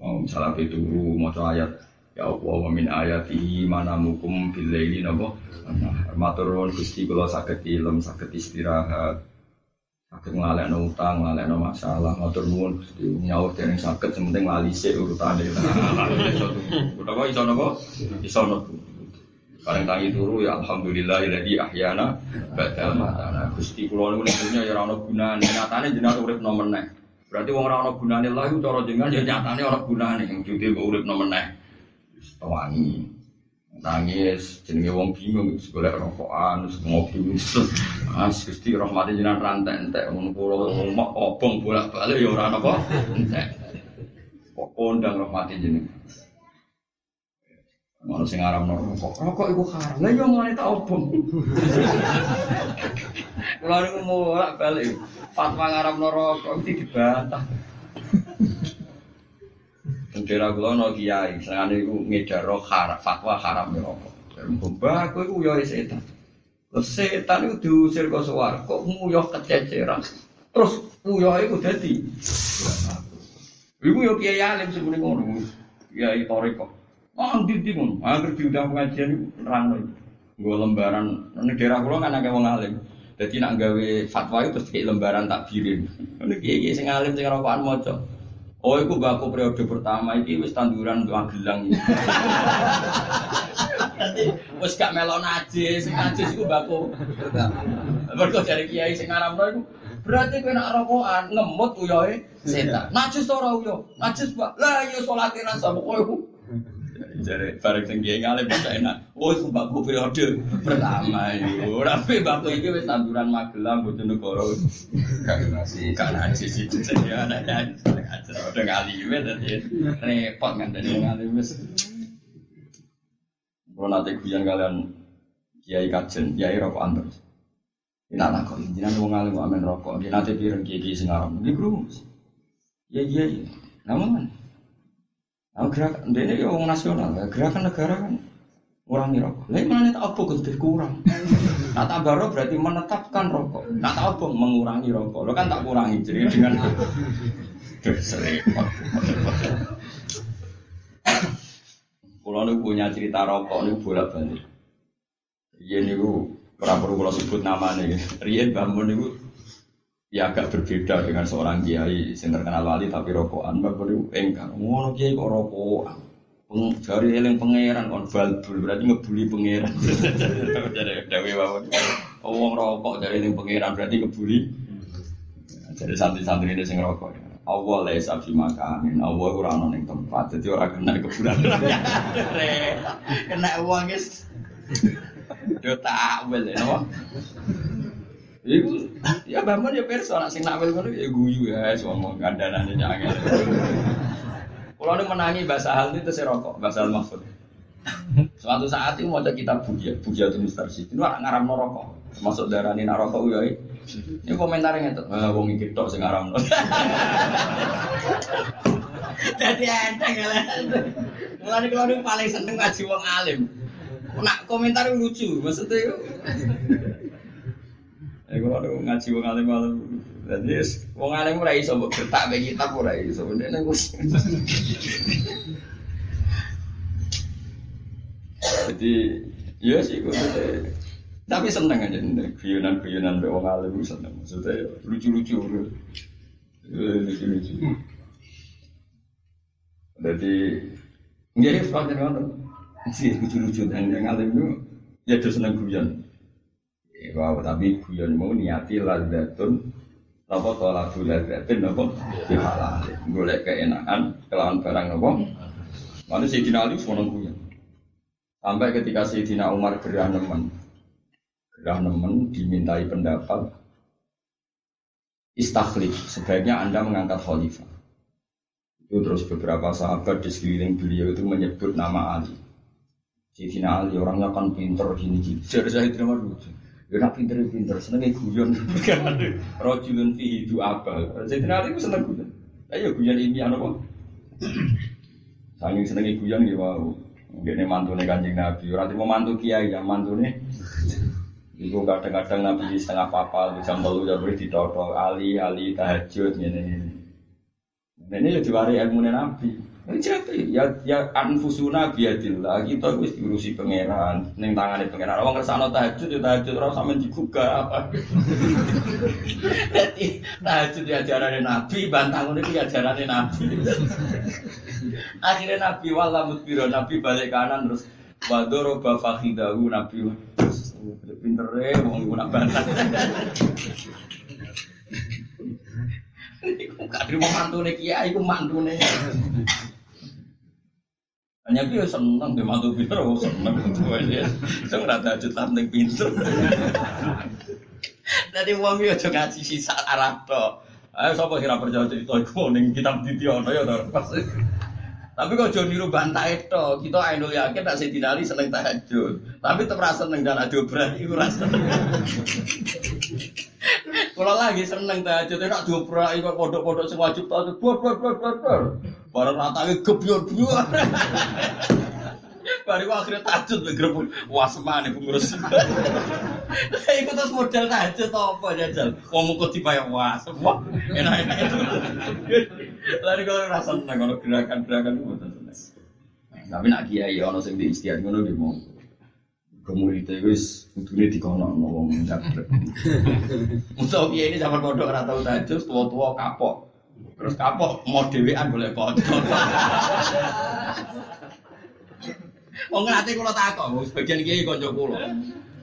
Mau misalnya pituru maca ayat. Ya Allah wa min ayatihi manamukum bil laili napa? Matur nuwun Gusti kula saged ilem saged istirahat. Saged nglalekno utang nglalekno masalah. Matur nuwun Gusti. Nyaur dereng saged sementing lali sik urutane. Utawa iso napa? Iso napa Bareng tangi turu ya alhamdulillah jadi ahyana badal matana. Gusti kula niku dunya ya ora ono gunane. Nyatane jenengan urip no meneh Berarti wong ora ono gunane lha iku cara jenengan ya nyatane ora gunane. Wujute kok urip no meneh. Wangi nangis jenenge wong bingung wis golek rokokan wis ngopi wis as Gusti rahmate jenengan rantek entek ngono kula omong obong bolak-balik ya ora napa entek. Kok kondang rahmate jenengan Mana sing aram rokok, rokok iku haram. Lah yo ngene tak obong. Kula niku bolak balik. Fatwa ngaram rokok iki dibantah. Daerah kula ono kiai, senengane iku ngedar haram, fatwa haram ya rokok. Mbah aku iku yo setan. Terus setan itu diusir ke suar, kok nguyuh kececeran. Terus nguyuh iku dadi. Iku yo kiai alim sebenarnya ngono. Kiai toriko. Ndi ngono. Angger diundang pengajian iku nerangno. Nggo lembaran, ning daerah kula kan akeh wong alim. Jadi nak gawe fatwa itu terus kayak lembaran takbirin. Ini kiai sing alim sing rokokan maca. Oh, itu baku periode pertama ini wis tanduran Magelang. Wis gak melon najis, sing najis iku baku. Mergo dari kiai sing ngaramno iku berarti kowe nak rokokan ngemut uyohe setan. Najis ora uyo? Najis, Pak. Lah iya salate rasa kowe iku. Jadi bareng sing kiai ngalim bisa enak. Oh, itu baku periode pertama itu. Tapi baku ini wis tanduran Magelang Bojonegoro. Gak nasi, gak najis itu jadi ada najis. Udah ngalim tadi repot kan dari ngalim wis. Kalau nanti kujian kalian kiai kajen, kiai rokokan terus. Ini anak kok, jangan mau ngalim amin rokok. Ini nanti pireng kiai kiai sing aram. Ini kerumus. Ya iya, namun Nah, gerakan ini ya orang nasional, ya. gerakan negara kan ngurangi rokok. Lain mana tak apa lebih kurang. Nah tak baru berarti menetapkan rokok. Nah tak mengurangi rokok. Lo kan tak kurangi jadi dengan. Kalau nu punya cerita rokok nu bolak balik. Iya niku pernah perlu kalau sebut nama nih. Rian bangun niku ya agak berbeda dengan seorang kiai yang terkenal wali tapi rokokan bapak itu engkang ngono kiai kok rokokan? Peng, jari eling pangeran kon balbul berarti ngebuli pangeran. Jadi dewi bapak wong rokok dari eling pangeran berarti ngebuli. Jadi santri-santri ini sing rokok. Allah lah sapi makanin Allah ora ono ning tempat jadi orang kena kebulan kena uang guys do takwil ya Iku ya bangun ya perso anak sing nakwil ngono ya guyu ya ngomong kandhanane jangan. Kalau nu menangi bahasa hal itu saya rokok, bahasa hal maksud. Suatu saat itu mau kitab buja, buja itu mustarsi. Itu orang ngaram rokok, termasuk darah ini rokok ya. Ini komentarnya itu, ah, wong iki tok sing ngaram. Jadi enteng ya. Mulane kalau paling seneng ngaji wong alim. Nak komentar lucu, maksudnya Kalau ada ngaji wong alim alim, jadi wong alim ora iso mbok gertak mek kitab ora iso. Ndekne wis. Jadi ya sih kok tapi seneng aja nih guyonan guyonan be wong alim seneng. Maksudnya lucu lucu lucu lucu jadi nggak ya sepanjang ngono. Sih lucu lucu dan yang alim itu ya terus seneng guyon Wow, tapi guyon mau niati ladatun apa tolak ladatin apa? Dihalal boleh keenakan kelawan barang apa? Mana si Dina Ali semua guyon. Sampai ketika si Dina Umar gerah nemen. Gerah nemen dimintai pendapat istakhlif sebaiknya anda mengangkat khalifah. Itu terus beberapa sahabat di sekeliling beliau itu menyebut nama Ali. Sayyidina Ali orangnya kan pinter gini gini. Jadi saya lucu. Ya nak pinter pinter senengnya guyon. Rojulun fihi abal. Sayyidina Ali itu seneng guyon. Ayo guyon ini apa? Saking senengnya guyon gitu wow. Ini mantune kanjeng Nabi. Orang mau mantu kiai ya mantune. Iku kadang-kadang Nabi setengah papal jam telu ya boleh ditoto Ali Ali tahajud ini ini. Ini ya diwari ilmu Nabi. Ini siapa ya ya anfusuna biadillah kita wis diurusi pangeran ning tangane pangeran. Wong kersane tahajud ya tahajud ora sampe digugah apa. Dadi tahajud ya ajarane Nabi, bantang ngene iki ajarane Nabi. Akhirnya Nabi wala mutbiro Nabi balik kanan terus wadoro bafakhidahu Nabi terus pinter e wong iku nak bantang. Iku kadri mau mantune kiai iku mantune. Hanya dia seneng dia mantu pinter, oh seneng itu aja. Saya ngerasa aja lanting pinter. Jadi uang dia juga ngaji sisa toh. Ayo siapa kira percaya cerita itu ning kitab Didiono ya toh pasti. Tapi kok jauh niru bantai itu, kita ainul yakin tak sedinali seneng tahajud. Tapi tetap rasa seneng dan adu berani, itu rasa Kalau lagi seneng tahajud, tak dioprak, itu podok-podok sing wajib tahajud, buat buat buat buat buat. Barang ratanya gebyur biur. Baru akhirnya tahajud begrep, wah semane pengurus. Iku terus model tahajud apa jajal? Wong mukul dibayar wah semua enak-enak itu. Lari kalau rasa seneng kalau gerakan-gerakan itu betul seneng. Tapi nak kiai ono sing di istiadat ngono di mau. Kemudian itu wis kudune dikono wong ndak. Musa kiai ini zaman pondok ora tau tahajud, tua-tua kapok. Terus kapok mau dewean boleh kocok. Oh ngerti kalau takok, sebagian kiai konco kulo.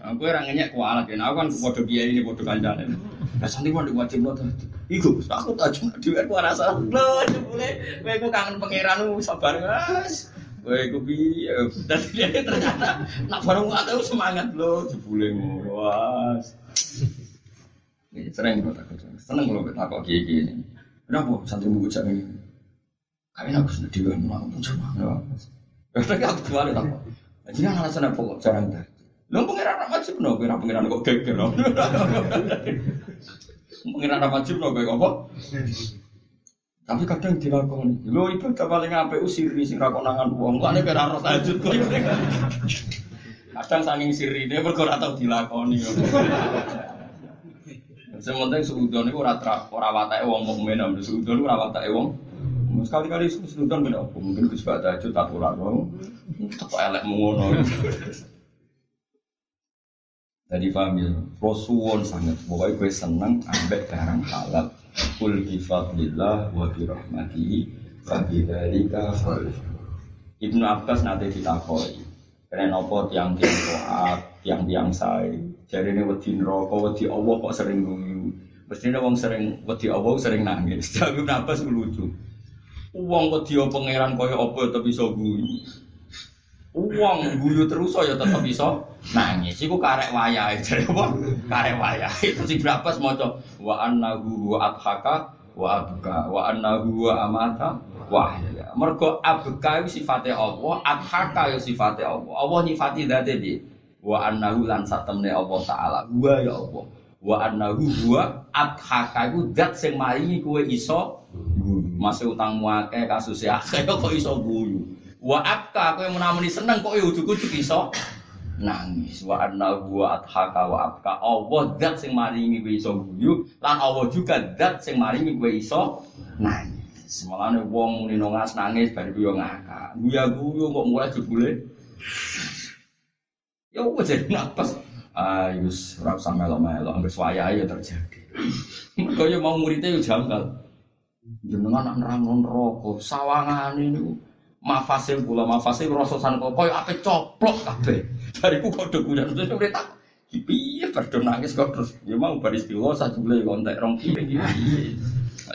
Aku orang ngenyek kualat ya, aku kan bodoh kiai ini bodoh kancane. Nah santi mau diwajib lo tuh. Iku, aku tak cuma di luar kuara salah. Lo, boleh, gue aku kangen pangeran lu sabar guys. Gue aku bi, dan dia ternyata nak baru nggak tahu semangat lo, jebule was. Ini sering gue takut, seneng lo takut kiai kiai ini. Kenapa santri buku cak ini? Kalian aku sudah diwan, mau cuma. Tapi aku kemarin apa? Jadi alasan apa kok jarang dah? Lo pengiran apa wajib no? Pengiran pengiran kok geger no? Pengiran apa wajib no? Kayak apa? Tapi kadang dilakoni. Lo ibadah paling apa? Usir sing rakon nangan uang. Kok nih kira roh tajud kok? Kadang saking siri dia berkorak atau dilakoni. Sementing seudon itu ora ora watake wong mukmin, seudon ora watake wong Sekali-kali beda apa? Mungkin Gus Bata aja tak pulang dong. Tak elek mengono. Jadi paham ya, sangat pokoknya gue seneng ambek barang halal. Kul bifadlillah wa birahmatihi wa bidzalika Ibnu Abbas nanti ditakoi. Karena nopo tiang-tiang toat, tiang-tiang say. Jadi ini wedi neraka, wedi Allah kok sering guyu. Mestinya wong sering wedi Allah sering nangis. Tapi Ibnu Abbas lucu. Uang wedi pangeran kaya apa tapi guyu. Uang guyu terus ya tetep iso nangis. Iku karek wayahe jare apa? Karek wayahe. Terus berapa maca wa annahu adhaka wa abka wa annahu amata wa ahya. Mergo abka sifate Allah, adhaka ya sifate Allah. Allah nyifati dzate piye? Wa annahu lan satemne Allah taala. Wa ya Allah. Wa annahu wa adhaka iku zat sing maringi kowe iso Masih utangmu akeh kasus akeh kok iso guyu. Wa abka kowe menamuni seneng kok ya ujug-ujug iso nangis. Wa anna wa adhaka wa abka. Allah zat sing maringi kowe iso guyu lan Allah juga zat sing maringi kowe iso nangis. Semalane wong muni nongas nangis bar yo ngakak. Guya-guyu kok mulai jebule. Ya wis jadi napas. Ayo, ora usah melok-melok, anggere wayahe ya terjadi. Mergo yo mau muridnya yo janggal. jenengan nak nerang neraka sawangane niku mafasil kula mafasil rasa san kok koyo ape coplok kabeh. Bariku kode guyon. Terus ora tak piye padha nangis kok? Terus ya mau bar istighosah jule kontek rong piring iki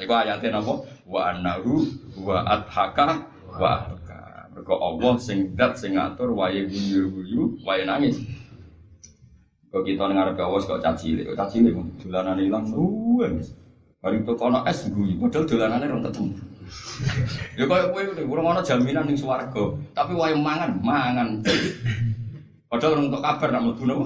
iku ayate napa? Wa annahu wa adhaka wa abka mergo Allah sing dat sing ngatur wae guyu-guyu wae nangis. Kok kita ngarep gawas kok caci cilik? Kok caci cilik? Dolanan ilang wes Barang itu kono es guyu, padahal dolanane rong ketemu. Ya kaya kowe urung ana jaminan ning swarga, tapi wae mangan, mangan. Padahal untuk kabar nak mlebu napa?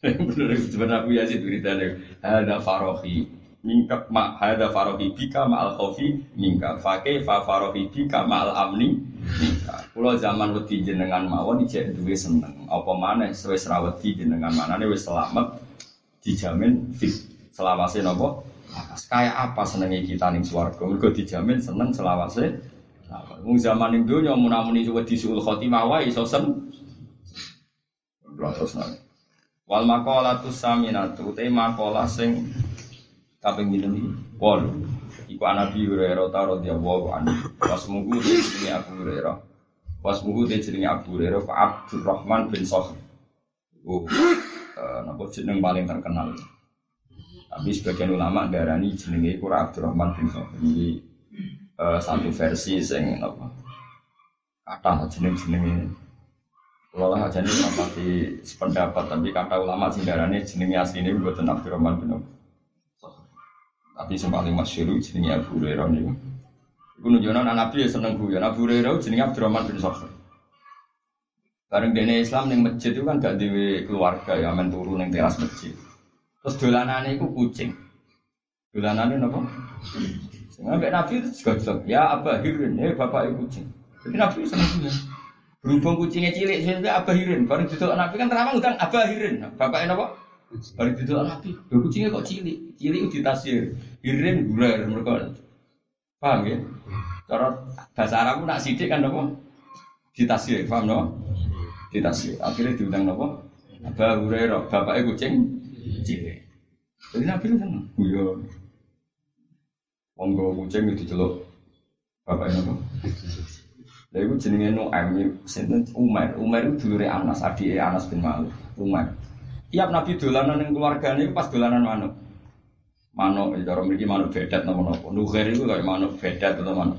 Bener sebenarnya Abu Yazid beritanya ada farohi mingka ma ada farohi bika ma al khofi mingka fakih fa farohi bika ma al amni mingka Kulo zaman wedi jenengan mawon ijek duwe seneng. Apa maneh wis ra wedi jenengan manane wis selamat dijamin fit. Selawase napa kayak apa senenge kita ning swarga mergo dijamin seneng selawase Wong zaman ning donya mun-muni wedi suul khotimah wae iso sen Wal makola tu saminatu te makola sing kaping pinten iki? Wol. Iku Nabi Hurairah ta radhiyallahu anhu. Wasmuhu te jenenge Abu Hurairah. Wasmuhu te jenenge Abu Hurairah Pak Abdurrahman bin Sakhr. Oh, uh, jeneng paling terkenal. Tapi sebagian ulama darani jenenge iku Abdurrahman bin Sakhr. Ini uh, satu versi sing apa? Kata jeneng-jenenge kalau aja nih di sependapat, tapi kata ulama sing darane jenenge asline mboten Abdurrahman bin Auf. Tapi sing paling masyhur jenenge Abu Hurairah niku. Iku nunjukno anak Nabi ya seneng guyon. Abu Hurairah jenenge Abdurrahman bin Sakhr. Bareng dene Islam ning masjid itu kan gak dewe keluarga ya men turu ning teras masjid. Terus dolanane iku kucing. Dolanane napa? Ambek Nabi itu juga ya Abah Hirin, ya bapak kucing. Jadi Nabi seneng guyon. Berhubung kucingnya cilik, saya Abah Hirin. Baru duduk Nabi kan terawang utang Abah Hirin. Bapaknya apa? Baru duduk Nabi. Loh kucingnya kok cilik? Cilik itu ditasir. Hirin guler mereka. Paham ya? Cara bahasa Arab nak sidik kan apa? Ditasir, paham no? Ditasir. Akhirnya diundang apa? Abah Hurairah, bapaknya kucing cilik. Jadi Nabi itu senang. Guyon. Wong kucing itu celuk. Bapaknya apa? Lha iku jenenge Nuaim sinten Umar. Umar itu dulure Anas, adike Anas bin Malik. Umar. Tiap Nabi dolanan ning keluargane pas dolanan manuk. Manuk, ya cara mriki manuk bedat napa-napa. Nugher itu kayak manuk bedat atau manuk.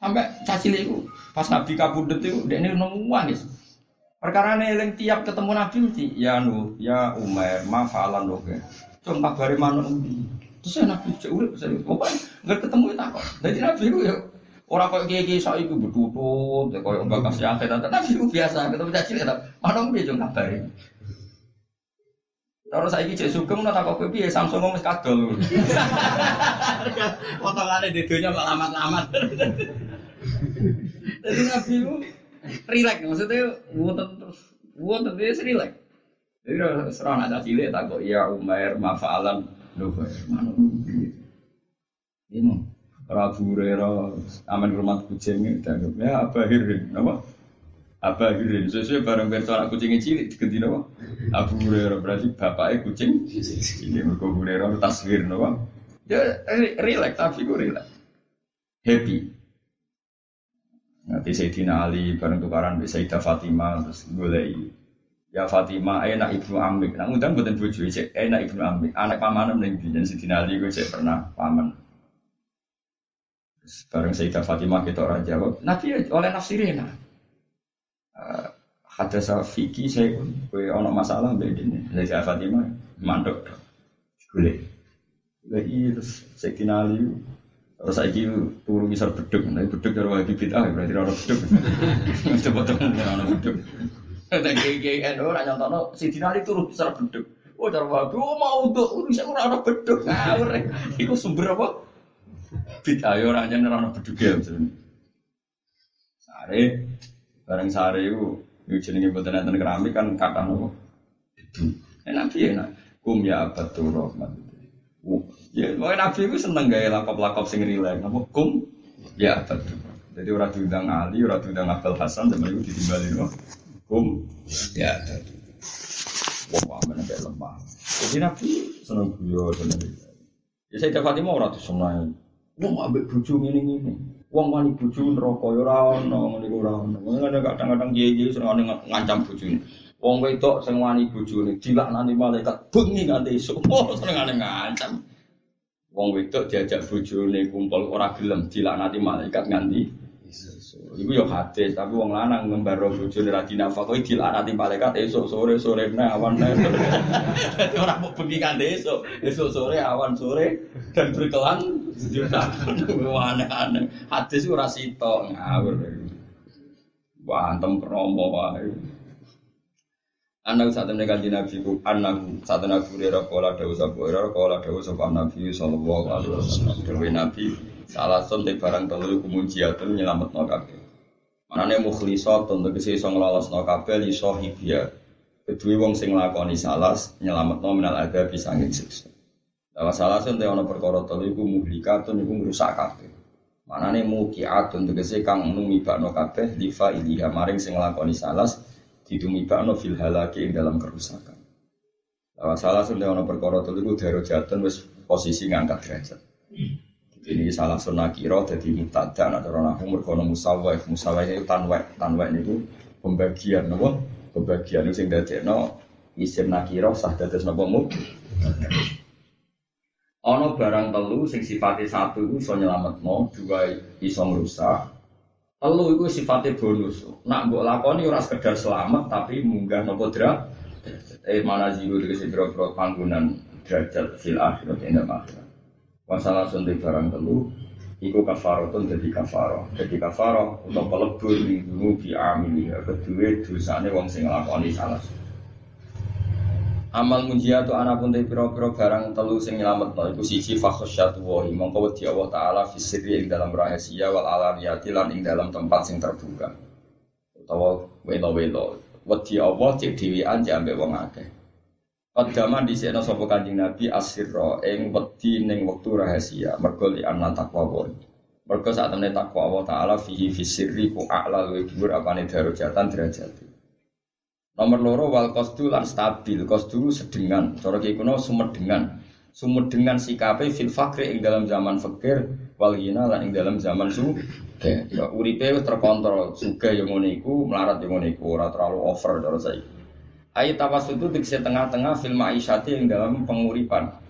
Sampai caci itu pas Nabi kabudut dia ini nemu nangis. Perkara ini tiap ketemu Nabi mesti ya nu ya Umar ma falan loh ke. Cuma kabari manuk Terus ya Nabi cek urip saya. Pokoknya nggak ketemu itu apa. Jadi Nabi itu ya Orang kok kiai kiai saya itu bertutup, kau mbak kasih akhirat, tapi itu biasa, ketemu caci lihat, mana dia juga kabari. Terus saya cek sugeng, nggak tahu kopi, Samsung ngomong kadol. Potongannya di dunia lamat-lamat. Jadi nabi itu relax, maksudnya wonten terus wonten dia relax. Jadi serang ada cilik tak kok ya Umar mafalan, lupa mana ini Prabu Hurairah aman rumah kucing dan ya Abah Hirin apa? Hirin sesuai bareng berso anak kucingnya cilik diganti apa? Abu Hurairah berarti bapaknya kucing. Ini mereka Hurairah taswir apa? Ya relax tapi gue relax. Happy nanti Sayyidina Ali bareng tukaran bisa Sayyidah Fatimah terus gue Ya Fatimah, enak ibu Amik. Nah, undang buatan bojo cek, enak ibu Amik. Anak pamanam ning dan Sayyidina Ali gue cek pernah paman. Bareng Sayyidah Fatimah kita orang jawab, Nabi oleh nafsirin. Uh, ada safiki saya kue ono masalah mbak ini. Sayyidah Fatimah mandek boleh. Lagi terus saya kenali Terus saya kira turu misal beduk, tapi beduk dari wajib bid'ah berarti orang beduk. Coba temen orang beduk. Dan gay-gay NU orang nyontono si Dinali turu misal beduk. Oh cara wajib, oh mau untuk urusan orang beduk ngawur. Iku sumber apa? Bid'ah ya orang nyen orang beduk ya. Sare, bareng sare itu, itu jenenge buatan enten keramik kan kata nopo. Enak piye enak. Kum ya abadur rahmat. Ya, pokoknya Nabi itu seneng gaya lakop-lakop sing rileks. Napa kum? Ya, betul. Jadi orang diundang Ali, orang diundang Abdul Hasan, dan itu ditimbalin kok. Kum? Ya, betul. Wah, mana kayak lemah. Jadi Nabi seneng guyon, seneng Ya saya dapat mau orang tuh seneng. Wong ambek bojo ngene ngene. Wong wani bojo neraka ya ora ono, ngene ora. Ngene kadang-kadang seneng ngancam bojone. Wong wedok sing wani bojone dilaknati malaikat bengi nganti esuk. Oh, senengane ngancam. Wong wedok diajak bojone kumpul ora gelem dilaknati malaikat nganti Iku yo hadis, tapi wong lanang ngembaro bojone ra dinafakoi dilaknati malaikat esuk sore sore nah awan. Dadi ora mau bengi nganti esuk, esuk sore awan sore dan berkelan juta. Aneh-aneh. Hadis ora sitok ngawur. Wah, antem kromo wae. Anak saat ini kanji Nabi ku anak saat ini Abu Hurairah kala dawu sapa Hurairah kala dawu sapa Nabi sallallahu alaihi wasallam dewe Nabi salah son te barang telu kumunjiatun nyelametno kabeh. Manane mukhlisatun tegese iso nglolosno kabeh li sahibia. Kedue wong sing nglakoni salas nyelametno minal ada bisa siksa. Dalam salah son te ana perkara telu iku muhlikatun iku ngrusak kabeh. Manane mukiatun tegese kang numibakno kabeh lifa iliha maring sing nglakoni salas ditumibakno fil halaki ing dalam kerusakan. Lawa salah sunnah ono perkara telu iku darajatan wis posisi ngangkat derajat. Ini salah sunnah kira jadi mutada nak cara nahu merkono musawwah musawwah itu tanwek tanwek niku pembagian nopo pembagian sing dadekno isim nakira sah dados napa mu Ono barang telu sing sifatnya satu iso nyelametno, dua iso merusak, Telu itu sifatnya bonus. Nak mbok lakoni ora sekedar selamat tapi munggah nopo dra. Eh mana jiru dari biro-biro panggunan derajat fil akhirat indah akhirat. Masalah suntik barang telu Iku kafarotun jadi kafaro. Jadi kafaro untuk pelebur dulu di amili. Kedua dosanya wong sing lakoni salah. Amal munjia tu anak pun piro-piro barang telu sing nyelametno iku siji fakhosyatu wa mongko wedi Allah taala fisiri ing dalam rahasia wal alaniyati lan ing dalam tempat sing terbuka. Utawa welo-welo. Wedi Allah cek dhewean cek ambek wong akeh. Qadama dhisikno sapa Kanjeng Nabi asirra ing wedi ning wektu rahasia mergo li anna taqwa wa. Mergo sak temene takwa Allah taala fihi fisirri ku a'la luwih dhuwur apane darajatan derajat. Nomor loro wal kosdu lan stabil. Kosdu sedengan. Cara ki kuno sumedengan. Sumedengan sikape fil fakri ing dalam zaman fakir wal ghina lan ing dalam zaman su. Ya uripe terkontrol. Suga yang ngono iku, melarat yang ngono iku, ora terlalu over cara saiki. Ayat tawas itu di tengah-tengah film Aisyati yang dalam penguripan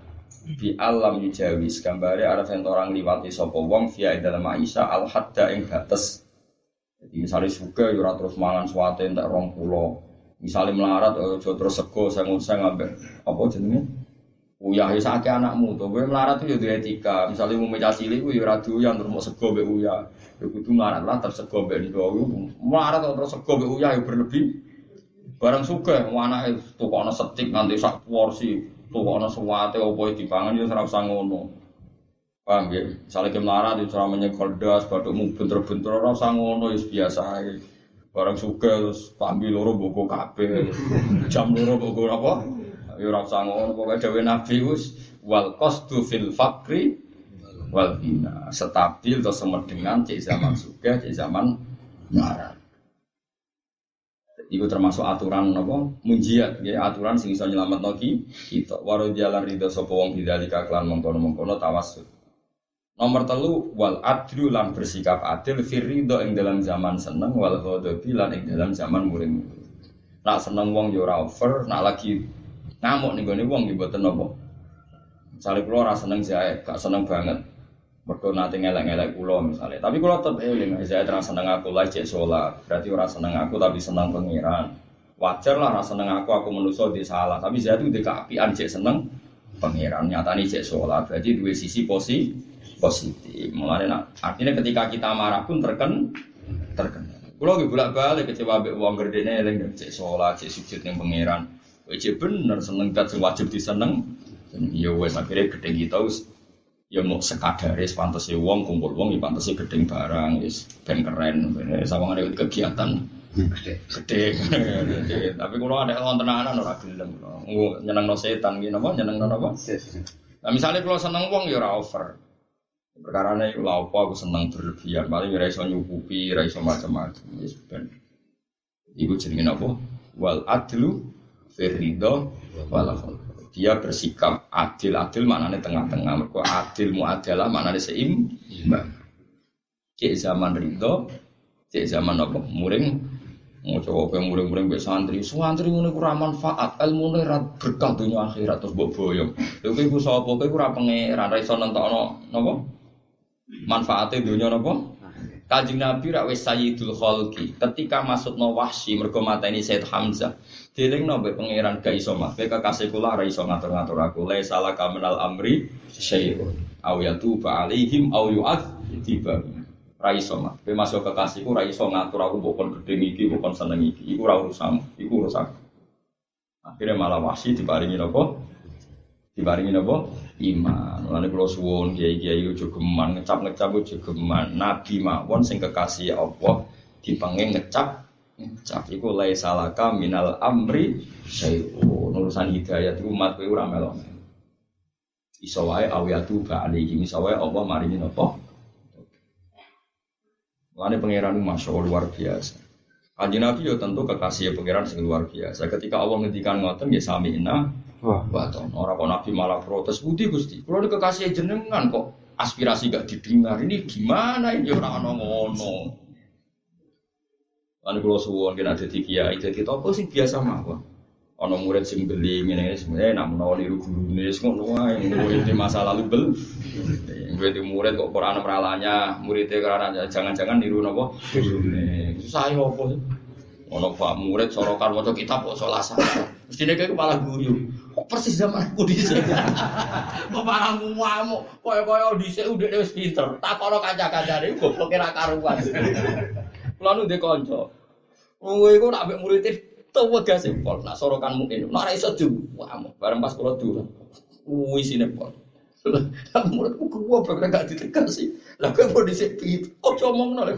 di alam yujawis gambare ada orang liwati sopo wong via dalam Aisyah al hadda ing batas jadi misalnya suka yura terus mangan suate entek rong pulau Misalnya melarat, oh, terus sego, saya ngusah ngambil apa jenenge? Uyah ya sakit anakmu tuh, gue melarat tuh ya etika. Misalnya mau meja cilik, gue ya yang terus sego be uyah. Ya kudu melarat lah terus sego be itu. Melarat terus sego be uyah ya berlebih. Barang suka, mana itu kok ana setik nanti sak porsi, tuh kok ana suwate opo dipangan ya ora usah ngono. Paham ya? Misalnya ke melarat itu cara menyekol das, badukmu bentur-bentur ora usah ngono ya biasa. Barang suka terus pambi loro boko kabeh. Jam loro boko apa? Ya ora usah ngono pokoke Nabi wis wal qasdu fil fakri wal bina. Stabil atau semedengan cek zaman suka, cek zaman marah. Iku termasuk aturan apa? Munjiat, ya aturan sing iso nyelametno ki kita. Waro jalan ridho sapa wong bidzalika klan mengkono-mengkono tawassul. Nomor telu wal adlu lan bersikap adil firrido ing dalam zaman seneng wal ghadabi lan ing dalam zaman muring. Nak seneng wong yo ora over, nak lagi ngamuk ning gone wong yo mboten napa. Misale kula ora seneng jae, gak seneng banget. Mergo nate ngelek-ngelek kula misalnya. Tapi kula tetep eling, saya terang seneng aku lah cek salat. Berarti ora seneng aku tapi seneng pangeran. Wajar lah ora seneng aku, aku menuso di salah. Tapi saya itu dekapian cek seneng pangeran. Nyatane cek salat. Berarti dua sisi posisi positif. Mulai nak artinya ketika kita marah pun terken terken. Kalau gue bolak balik kecewa be uang gede nih, lagi cek sholat, cek sujud yang pangeran. Cek bener seneng kat wajib diseneng. Ya wes akhirnya gede kita us ya mau sekadar ya pantas ya uang kumpul uang ya pantas ya gede barang is ben keren. Sama ada kegiatan gede gede tapi kalau ada orang tenanan orang gelem. Nyeneng no setan gitu apa nyeneng no apa nah misalnya kalau seneng uang ya over Perkara ini lah apa aku senang berlebihan, paling ora iso nyukupi, ora iso macam-macam. Wis ben. Iku jenenge apa? Wal adlu firridho wal Dia bersikap adil, adil maknanya tengah-tengah. Mereka adil muadalah maknanya seimbang. Cek zaman ridho, cek zaman apa? Muring, mau coba apa muring-muring be santri, santri ngono kurang manfaat, ilmu nih rat berkah dunia akhirat terus mbok boyong. Lha kowe ku sapa? Kowe ora pangeran, ra iso nentokno napa? Manfaatnya dunia nopo Kajing Nabi rak wis sayyidul khalqi. Ketika masuk no wahsi mergo ini Said Hamzah. Dieling no pangeran gak iso mah. Kasih kula ra iso ngatur-ngatur aku. La salah kaminal amri syai'un. Aw yatuba alaihim aw tiba. Ra iso mah. Kowe masuk kekasihku ra iso ngatur aku mbok kon gedhe iki, mbok kon seneng iki. Iku ra urusan, iku urusan. Akhirnya malah diparingi? Diparingi napa? Iman. Mulane kula suwun kiai-kiai ojo geman, ngecap-ngecap ojo geman. Nabi mawon sing kekasih Allah dipengen ngecap ngecap iku lai salaka minal amri syai'un. Urusan hidayah iku umat kowe ora melok. Iso wae awiyatu ba alaihi iso wae Allah maringi napa? Mulane pangeran Masya luar biasa. Kanji Nabi ya tentu kekasih pangeran sing luar biasa. Ketika Allah ngendikan ngoten ya sami inna Wah. wa ta'ala. Ora kok Nabi malah protes, "Budi Gusti, kalau kekasih jenengan kok aspirasi gak didengar. Ini gimana ini ora ono ngono." Lan kula suwun kena dadi kiai, dadi topo sing biasa mawon. Ono murid sing beli ngene sebenarnya nak menawa niru gurune ngono wae murid di masa lalu bel. Murid murid kok Quran meralanya, muridnya karena jangan-jangan niru napa gurune. Susah opo? Ono pak murid sorokan waca kitab kok solasa. Mestine kayak malah guyu. Kok persis zaman aku dhisik. Kok parang muamu, koyo-koyo dhisik udah wis pinter. Takono kanca-kancane gobloke ra karuan. Kula nu ndek kanca. Kowe iku nak mbek murid tuwa gas pol. Nak sorokan mungkin. Nak ora iso diwamu. Bareng pas kula dulu. Kuwi sine pol. Muridku berkata gak ditekan sih. Lah kowe mau dhisik piye? Ojo omongno lek.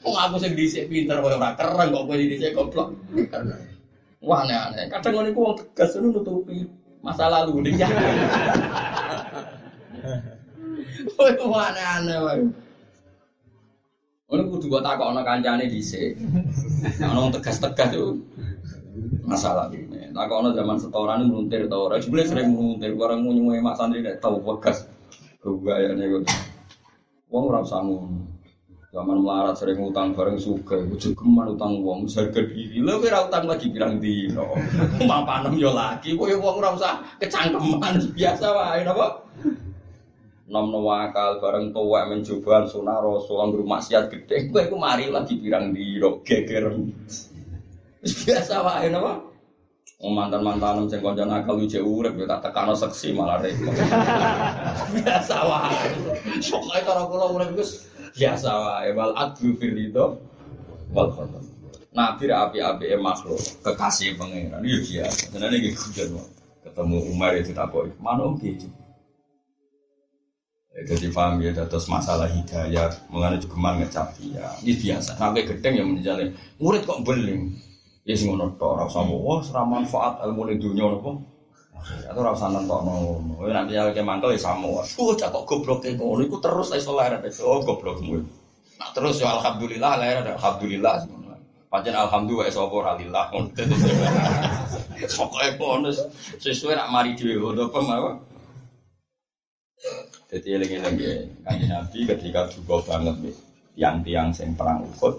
Wong aku sing dhisik pinter koyo ora keren kok kowe dhisik goblok. Wah aneh-aneh. Kadang ngono iku wong tegas nutupi masa lalu nih ya. Kowe ku aneh-aneh wae. Ngono kudu kok takokno kancane dhisik. Wong tegas-tegas itu masalah ini. Takokno zaman setoran muntir ta ora. Sebenarnya sering muntir barang nyuwe mak santri nek tau bekas. Gua ya nego. Wong ora usah. Zaman melarat sering utang bareng suka, ujung keman utang wong harga diri. Lo kira utang lagi bilang dino, mapanem yo lagi. Kowe wong ora usah kecangkeman biasa wae napa? Nom wakal bareng tuwek mencoba sunah rasul anggere maksiat gede. Kowe iku mari lagi pirang dino geger. Biasa wae napa? Wong mantan-mantan sing kanca nakal uje urip ya tak tekano seksi malah repot. biasa wae. Pokoke cara kula urip wis biasa wae wal adlu fil ridho wal. Nabi ra api-api makhluk, kekasih pangeran ya biasa. Senane iki kudu ketemu Umar itu tak kok. Mana om gitu. Jadi paham ya, terus masalah hidayah, mengenai juga ngecap dia, ini biasa. Sampai gedeng yang menjalin, murid kok beling, ya sing ngono tok, ora usah wah ora manfaat ilmu ning dunya napa. Atau ora usah nentokno. Kowe nanti ya mangkel ya samo. Oh, cak kok goblok e ngono iku terus iso leren. Oh, goblokmu. Nah, terus ya alhamdulillah leren alhamdulillah. Pancen alhamdulillah sapa ora lillah. Pokoke ngono sesuai nak mari dhewe ngono apa mawon. Jadi ya, kanjeng Nabi ketika juga banget nih, tiang-tiang sing perang Uhud,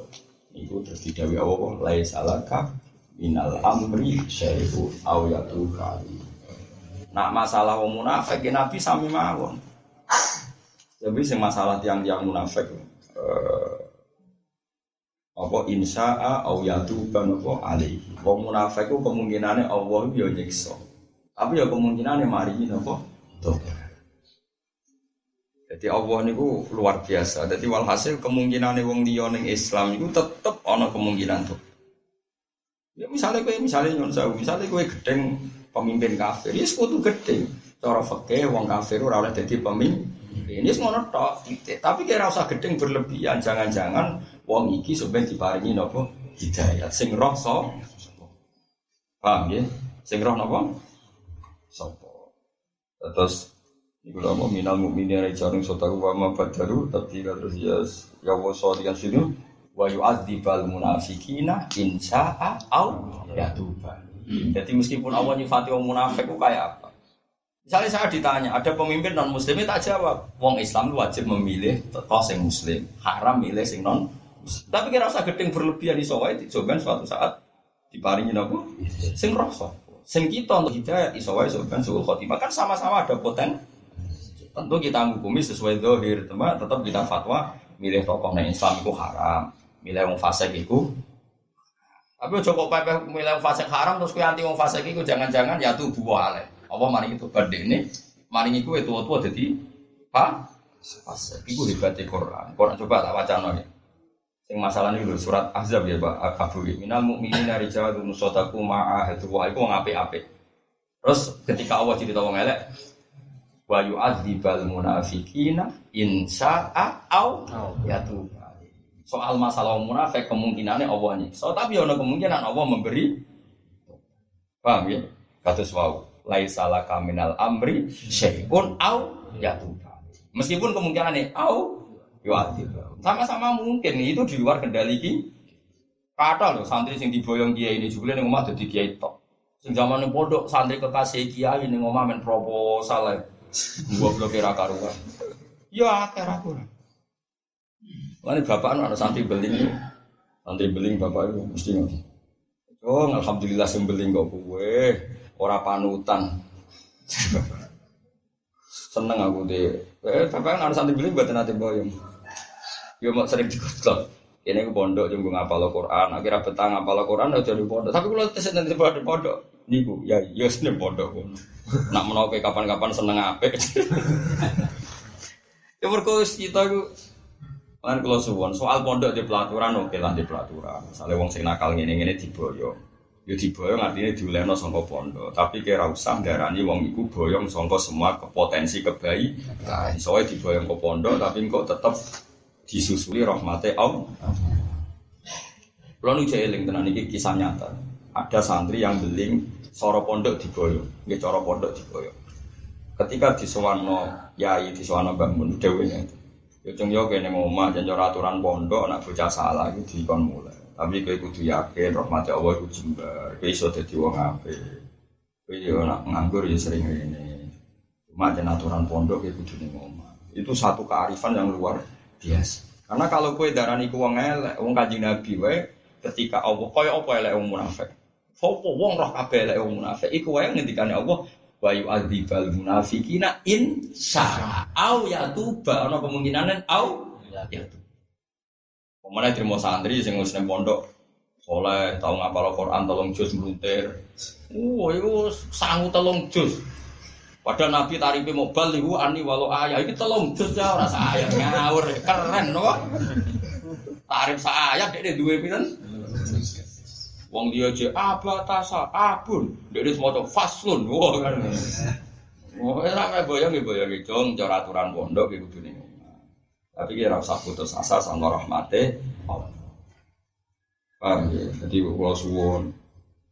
itu terus didawi Allah, lai salaka minal amri syai'u aw yatu kali. Nak masalah wong munafik ya Nabi sami mawon. Tapi sing masalah tiang-tiang munafik eh, apa insya'a aw yatu kan apa ali. Wong munafik ku kemungkinane Allah yo nyiksa. Tapi ya kemungkinane mari napa? Tobat. Jadi Allah niku luar biasa. Jadi walhasil kemungkinan wong liya ning Islam niku tetep ana kemungkinan tuh. Ya misalnya kowe misalnya nyon sewu, misalnya kowe gedeng pemimpin kafir, ya sekutu gedeng. Cara fikih wong kafir ora oleh dadi pemimpin. Ini semua tok. Tapi kira usah gedeng berlebihan. Jangan-jangan wong iki sebenarnya diparingi napa hidayat sing roh so. Paham ya? Sing roh napa? Sopo. Terus Iku lha mau minal mukminin ra jarung sotaku wa ma badaru tapi terus ya ya wa sadikan sini wa yu'adzibal munafiqina in sya'a au yatuba. Jadi meskipun Allah nyifati wong munafik ku kayak apa? Misalnya saya ditanya, ada pemimpin non muslim tak jawab. Wong Islam wajib memilih tokoh sing muslim, haram milih sing non muslim. Tapi kira usah gedeng berlebihan iso wae dicoba suatu saat diparingi napa? Sing rasa. Sing kita untuk hidayat iso wae soban suul khotimah kan sama-sama ada potensi Tentu kita menghukumi sesuai dohir, teman. Tetap kita fatwa milih tokoh yang Islam itu haram, milih yang fasik itu. Tapi coba pepe milih yang fasik haram terus kue anti yang fasik itu jangan-jangan ya tuh buah ale. Apa mari itu berde ini, mari itu itu tua jadi pak Fasik. Iku hebatnya Quran. Quran coba tak wacana ya. Yang masalah ini lho, surat Ahzab ya Pak Abu Minal mu'minin dari Jawa itu nusotaku ma'ahadu wah itu ngape-ape. Terus ketika Allah cerita wong elek, wa yu'adzibal munafikina insya'a au yatub. Soal masalah munafik kemungkinannya Allah nyiksa, tapi ada kemungkinan Allah memberi Paham ya? Kados wau, laisa laka minal amri syai'un au yatub. Meskipun kemungkinannya au yu'adzib. Sama-sama mungkin itu di luar kendali ki. Kata loh santri sing diboyong kiai ini juga nih rumah jadi kiai tok. Sing zaman nih pondok santri kekasih kiai nih ngomah men proposal belum kira karuan. Ya kira karuan. Mana bapak anu ada santri beling Santri beling bapak itu mesti ngerti. Oh, alhamdulillah sing beling kok kowe ora panutan. Seneng aku deh. Eh, bapak kan ada santri beling buat nanti boyong. Yo mau sering dikotlok. Ini aku pondok jenggo ngapal Quran, akhirnya petang ngapal Quran udah jadi pondok. Tapi kalau tes nanti pada pondok, niku ya ya seneng pondok. Nak menoke kapan-kapan seneng apik. ya berkos kita itu kan kalau suwon soal pondok di pelaturan oke lah di pelaturan. Misalnya wong sing nakal ngene ngene diboyong. Ya diboyong artinya diuleno sangka pondok. Tapi kira usah darani wong iku boyong sangka semua kepotensi kebayi. Nah, soalnya diboyong ke pondok tapi kok tetap disusuli rahmati Allah. Kalau nu eling tenan iki kisah nyata. Ada santri yang beling soro pondok diboyo, nggih cara pondok diboyo. Ketika di Sewano Yai di Sewano Mbak Mun dewe itu. Ya cung yo kene omah jan aturan pondok nak bocah salah iki dikon mulai. Tapi kowe kudu yakin rahmati Allah iku jembar. Kowe iso dadi wong apik. Kowe yo nak nganggur ya sering ngene. Cuma jan aturan pondok kowe kudu ning omah. Itu satu kearifan yang luar biasa. Karena kalau kue darah niku wong elek, wong kaji nabi wae ketika Allah kaya apa elek wong munafik. Sopo wong roh kabeh elek wong munafik iku wae ngendikane Allah wa yu'adzibal munafikina in syaa au yatuba ana kemungkinan au yatuba. Pemane terima santri sing wis nang pondok soleh tau ngapal Quran tolong juz mluntir. Oh, iku sangu telung juz. Padahal Nabi tarifi mobal lihu ani walau ayah ini telung jus ya ora ayah ngawur keren no. Tarif saya dek dua pisan. Wong dia aja abatasa abun dek semua tuh faslun wah kan. Wah ora kayak boyong ya boyong jong cara aturan pondok gitu nih. Tapi kira usah putus asa sama rahmate Allah. Paham ya? Jadi kalau suwon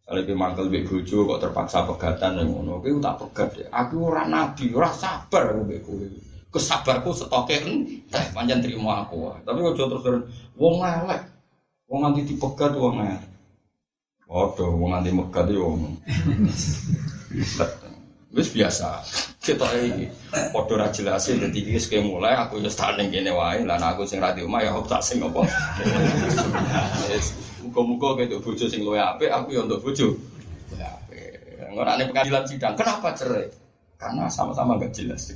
kalau itu mantel be bojo kok terpaksa pegatan yang ngono, kowe tak pegat ya. Aku ora nabi, ora sabar aku kowe. Kesabarku setoke teh panjang terima aku. Tapi kok terus terus wong elek. Wong nganti dipegat wong elek. Waduh, wong nganti megat yo wong. Wis biasa. Kita iki padha ra jelas dadi iki mulai aku tak ning kene wae. Lah aku sing ra di omah ya tak sing apa. Muka-muka kayak bojo sing luwe apik, aku ya untuk bojo. Ya apik. Pengadilan sidang, kenapa cerai? Karena sama-sama gak jelas.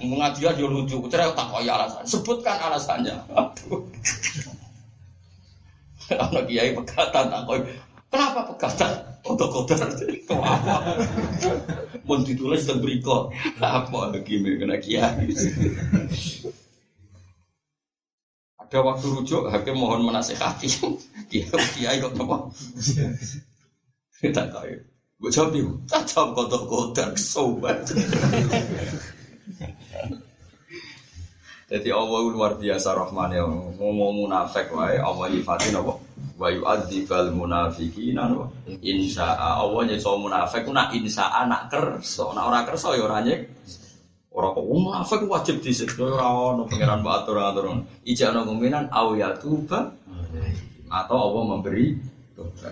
Pengadilan dia lucu, cerai tak kaya alasan. Sebutkan alasannya. Aduh. Anak kiai pegatan tak kaya. Kenapa pegatan? Untuk kotor apa? Mau ditulis dan berikut. Apa gimana kena kiai? Ada waktu rujuk, hakim mohon menasehati. Dia kiai kok nopo? Kita tahu. Gue jawab ibu, tak jawab kotor-kotor, sobat. Jadi Allah luar biasa rahmannya ngomong munafik wae Allah yifatin apa? Wa yu'adzibal munafiqina insya Allah. Nyekso munafik ku nak insya nak kerso nak ora kerso ya ora nyek ora kok munafik wajib disiksa ora ono pangeran mbak atur atur ijana kemungkinan au ya tuba atau Allah memberi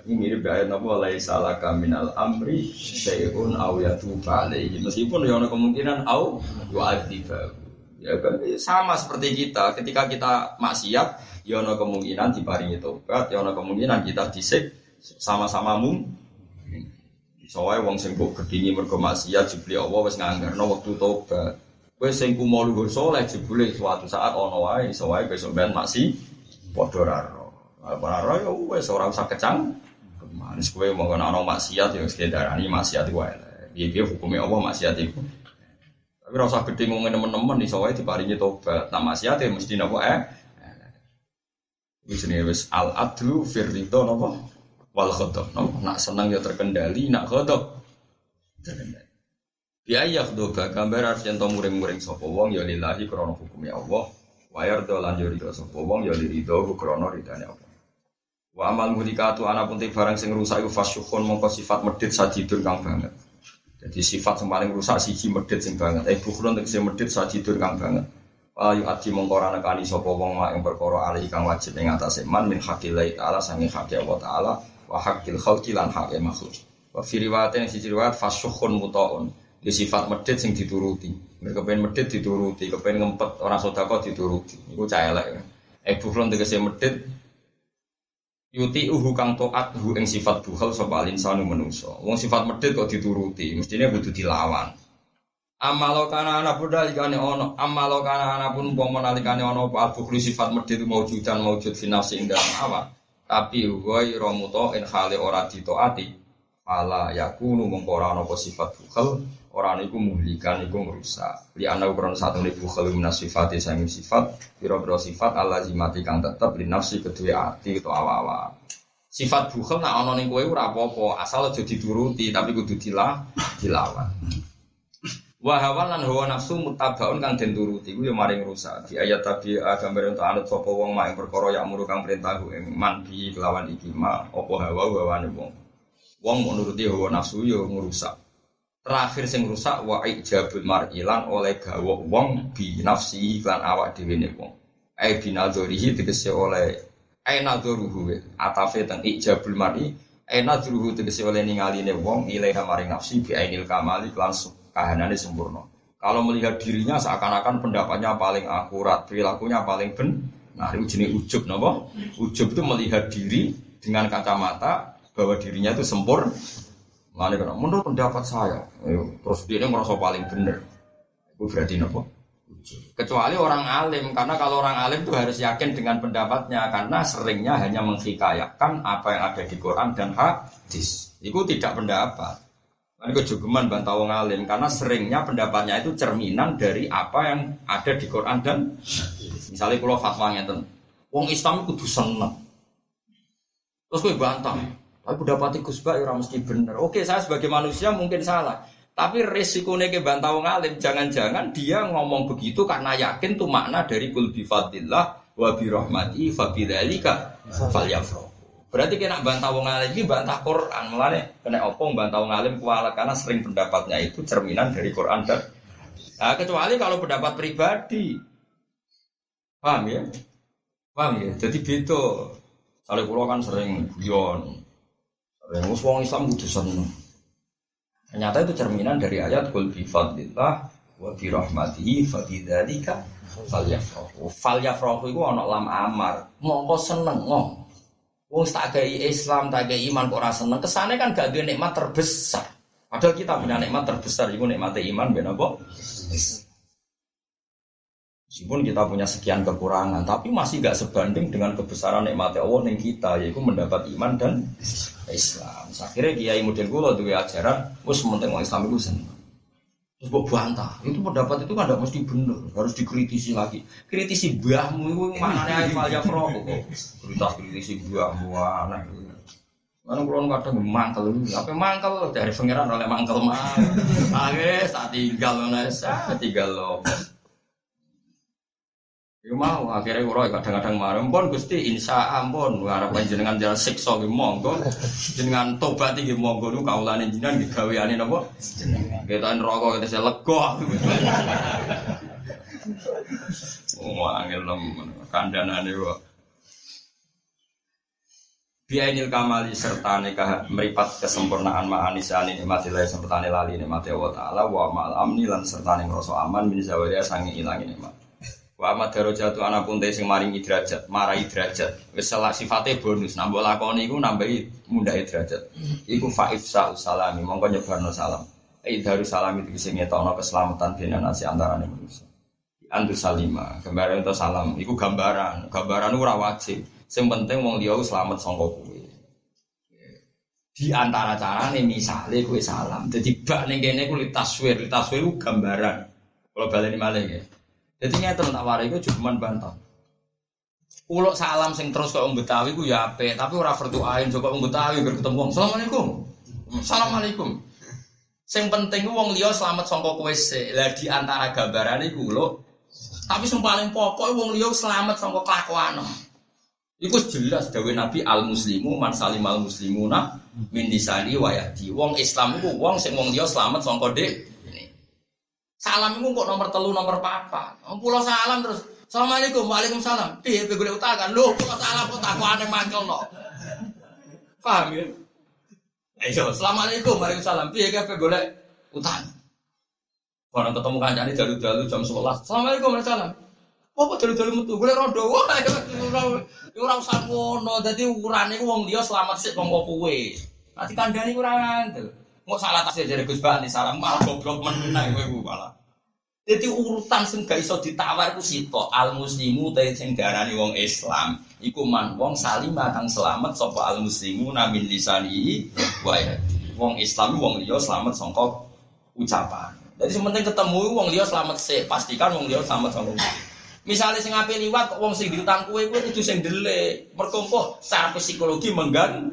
ini mirip ayat apa? Laisa laka minal amri syai'un au yatuba alaihi meskipun ya ono kemungkinan au yu'adzibahu Ya kan sama seperti kita, ketika kita maksiat, ya ono kemungkinan diparingi tobat, ya ono kemungkinan kita disik sama-sama mung. Soalnya wong sing kok kedingi mergo maksiat jebule Allah wis nganggarno wektu tobat. Kowe sing kumo luhur saleh jebule suatu saat ono wae wae besok ben maksi padha ra ro. Ora ro ya wis ora usah kecang. Manis kowe mau ana maksiat ya wis darani maksiat wae. Piye-piye hukume Allah maksiat iku. Tapi rasa gede ngomongin teman-teman di sawah diparingi tobat. Nah maksiat ya mesti nopo eh. Wis jenenge wis al adlu fir ridho napa? Wal ghadab. Napa? Nak seneng ya terkendali, nak ghadab terkendali. Ya yakhdhuba gambar yen to muring-muring sapa wong ya lillahi krana hukume Allah. Wa yarda lan yo ridho sapa wong ya liridho krana ridane Allah. Wa amal mulikatu ana pun barang sing rusak iku fasyukhun mongko sifat medhit sajidun kang banget. Jadi sifat yang paling rusak siji medhit sing banget. Eh bukhron tegese medhit sajidun kang banget. Wa yu ati mongko ora nekani sapa wong mak ing perkara ali kang wajib ing atase man min haqqil taala sange haqqi Allah taala wa haqqil khalqi lan haqqi makhluk. Wa fi riwayatin siji riwayat fasyukhun mutaun. Di sifat medit sing dituruti. Mereka pengen medit dituruti, kepengen ngempet orang sodako dituruti. Iku cah elek. Eh bukhron tegese medit yuti uhu kang toat hu ing sifat bukhal sapa alinsanu menungso. Wong sifat medit kok dituruti, mestinya kudu dilawan. Amalo kana ana buddha likane ono, amalo ana pun umpama nalikane ono apa al sifat medit maujudan maujud fi nafsi ing dalam awak. Tapi wa romuto in khali ora ditoati. Fala yakunu mengko ora ono sifat bukhal orang itu muhlikan itu merusak. Li ana ukron satu nih bukhal minas sifat sanging sifat biro biro sifat Allah zimati kang tetep li nafsi kedua hati itu awa-awa sifat bukhal nak ono ning kowe apa-apa asal aja dituruti tapi kudu dilah dilawan. Wa hawa lan hawa nafsu mutabaun kang den turuti ya maring rusak. Di ayat tadi gambar untuk anut sapa wong mak perkara ya muru kang perintah ing man bi kelawan iki ma apa hawa hawane wong. Wong mau hawa nafsu ya ngrusak terakhir sing rusak wa ijabul mar'ilan oleh gawa wong bi nafsi lan awak dhewe ne wong. Ai binadzurihi tegese oleh ai nadzuruhu atafe teng ijabul mar'i ai nadzuruhu tegese oleh ningaline wong ilaiha maring nafsi bi ainil kamali langsung kahanane sempurna. Kalau melihat dirinya seakan-akan pendapatnya paling akurat perilakunya paling ben nah itu jenis ujub napa? Ujub itu melihat diri dengan kacamata bahwa dirinya itu sempurna Lalu kan, menurut pendapat saya, terus dia merasa paling benar. Itu berarti nopo. Kecuali orang alim, karena kalau orang alim itu harus yakin dengan pendapatnya, karena seringnya hanya menghikayakan apa yang ada di Quran dan hadis. Itu tidak pendapat. Ini kejugeman bantah orang alim, karena seringnya pendapatnya itu cerminan dari apa yang ada di Quran dan misalnya kalau fatwa ngeten, wong Islam itu seneng. Terus gue bantah, tapi pendapat Gus Bak ya mesti benar. Oke, saya sebagai manusia mungkin salah. Tapi resikonya ke bantau ngalim, jangan-jangan dia ngomong begitu karena yakin tuh makna dari kul bifadillah wa birahmati fa bidzalika. Berarti kena bantah wong alim ini bantah Quran. Mulane kena opong bantah wong alim kuala karena sering pendapatnya itu cerminan dari Quran dan Nah, kecuali kalau pendapat pribadi. Paham ya? Paham ya? Jadi beda. Kalau pulau kan sering guyon, yang wong Islam kudu seneng. Ternyata itu cerminan dari ayat kul bi fadlillah wa bi rahmatihi fa bidzalika falyafrahu. Falyafrahu iku ana lam amar. Mongko seneng ngom. Wong tak gawe Islam, tak gawe iman kok ora seneng. Kesane kan gak duwe nikmat terbesar. Padahal kita punya nikmat terbesar iku nikmat iman ben apa? Meskipun kita punya sekian kekurangan, tapi masih gak sebanding dengan kebesaran nikmat Allah yang kita, yaitu mendapat iman dan Islam. Akhirnya kiai model gue dua ajaran, gue sementing orang Islam itu senang. Terus gue bantah, itu pendapat itu kan tidak mesti benar, harus dikritisi lagi. Kritisi buahmu itu mana nih ayat ya pro Kritis kritisi buahmu aneh. Mana kulon kadang mangkel, apa mangkel dari pangeran oleh mangkel mah. Akhirnya tak tinggal mana, tinggal loh. Ya mau akhirnya kulo kadang-kadang marah. Pun gusti insya ampun. Harap jenengan jalan siksa di monggo. Jenengan tobat di monggo. Nu kaulan jenengan digaweane napa? Kita rokok kita saya lego oh angel nem kandhanane kok. Biainil kamali serta nikah meripat kesempurnaan ma'anisani nikmatilah serta lali nikmati Allah Ta'ala wa ma'al amni lan serta ngrasa aman min zawaliya sangi ilangi nikmat Wa amat darajatu ana pun sing maringi derajat, marai derajat. Wis salah sifate bonus, nambah lakoni iku nambahi mundhae derajat. Iku faif sa salami, mongko nyebarno salam. Ai daru salam itu sing ngetokno keselamatan dene nasi antarané manusia. Antu salima, gambaran itu salam, iku gambaran. Gambaran ora wajib. Sing penting wong liya selamat sangka kuwe. Di antara carane misale kowe salam. Dadi bak ning kene ku litaswir, litaswir ku gambaran. Kalau baleni malah ya. Jadi ngeten tak warai iku cuman bantah. Kulo salam sing terus kok wong Betawi ku ya apik, tapi ora ain coba wong Betawi ger ketemu. Assalamualaikum. Assalamualaikum. Sing penting wong liya selamat sangka kowe. Lah di antara gambaran iku lho. Tapi sing paling pokok wong liya selamat sangka kelakuan. Iku jelas dawe Nabi al muslimu man salim al muslimuna min disani wa yadi. Wong Islam iku wong sing wong liya selamat sangka dek Salam itu kok nomor telu nomor papa. Pulau salam terus. Assalamualaikum, waalaikumsalam. Piye pe golek utakan? Lho, pulau salam kok takwane mangkel no. Paham ya? Ayo, assalamualaikum, waalaikumsalam. Piye pe golek utang? Orang ketemu kancane dalu-dalu jam 11. Assalamualaikum, waalaikumsalam. Apa dalu-dalu metu? Golek rondo. Wah, ora usah ngono. Dadi ukurane ku wong liya selamat sik kanggo kowe. Nanti kandhani ora ngandel. Mau salah tasnya jadi Gus Bani sarang malah goblok menang gue malah. Jadi urutan sing gak iso ditawar ku sito al muslimu ta sing diarani wong Islam. Iku man wong salim kang selamat sapa al muslimu namin lisani wa Wong Islam wong liya selamat sangka ucapan. Jadi sementing ketemu wong liya selamat sih, pastikan wong liya selamat sangka Misalnya sing ape liwat wong sing diutang kue kue itu sing delik. Mergo secara psikologi menggan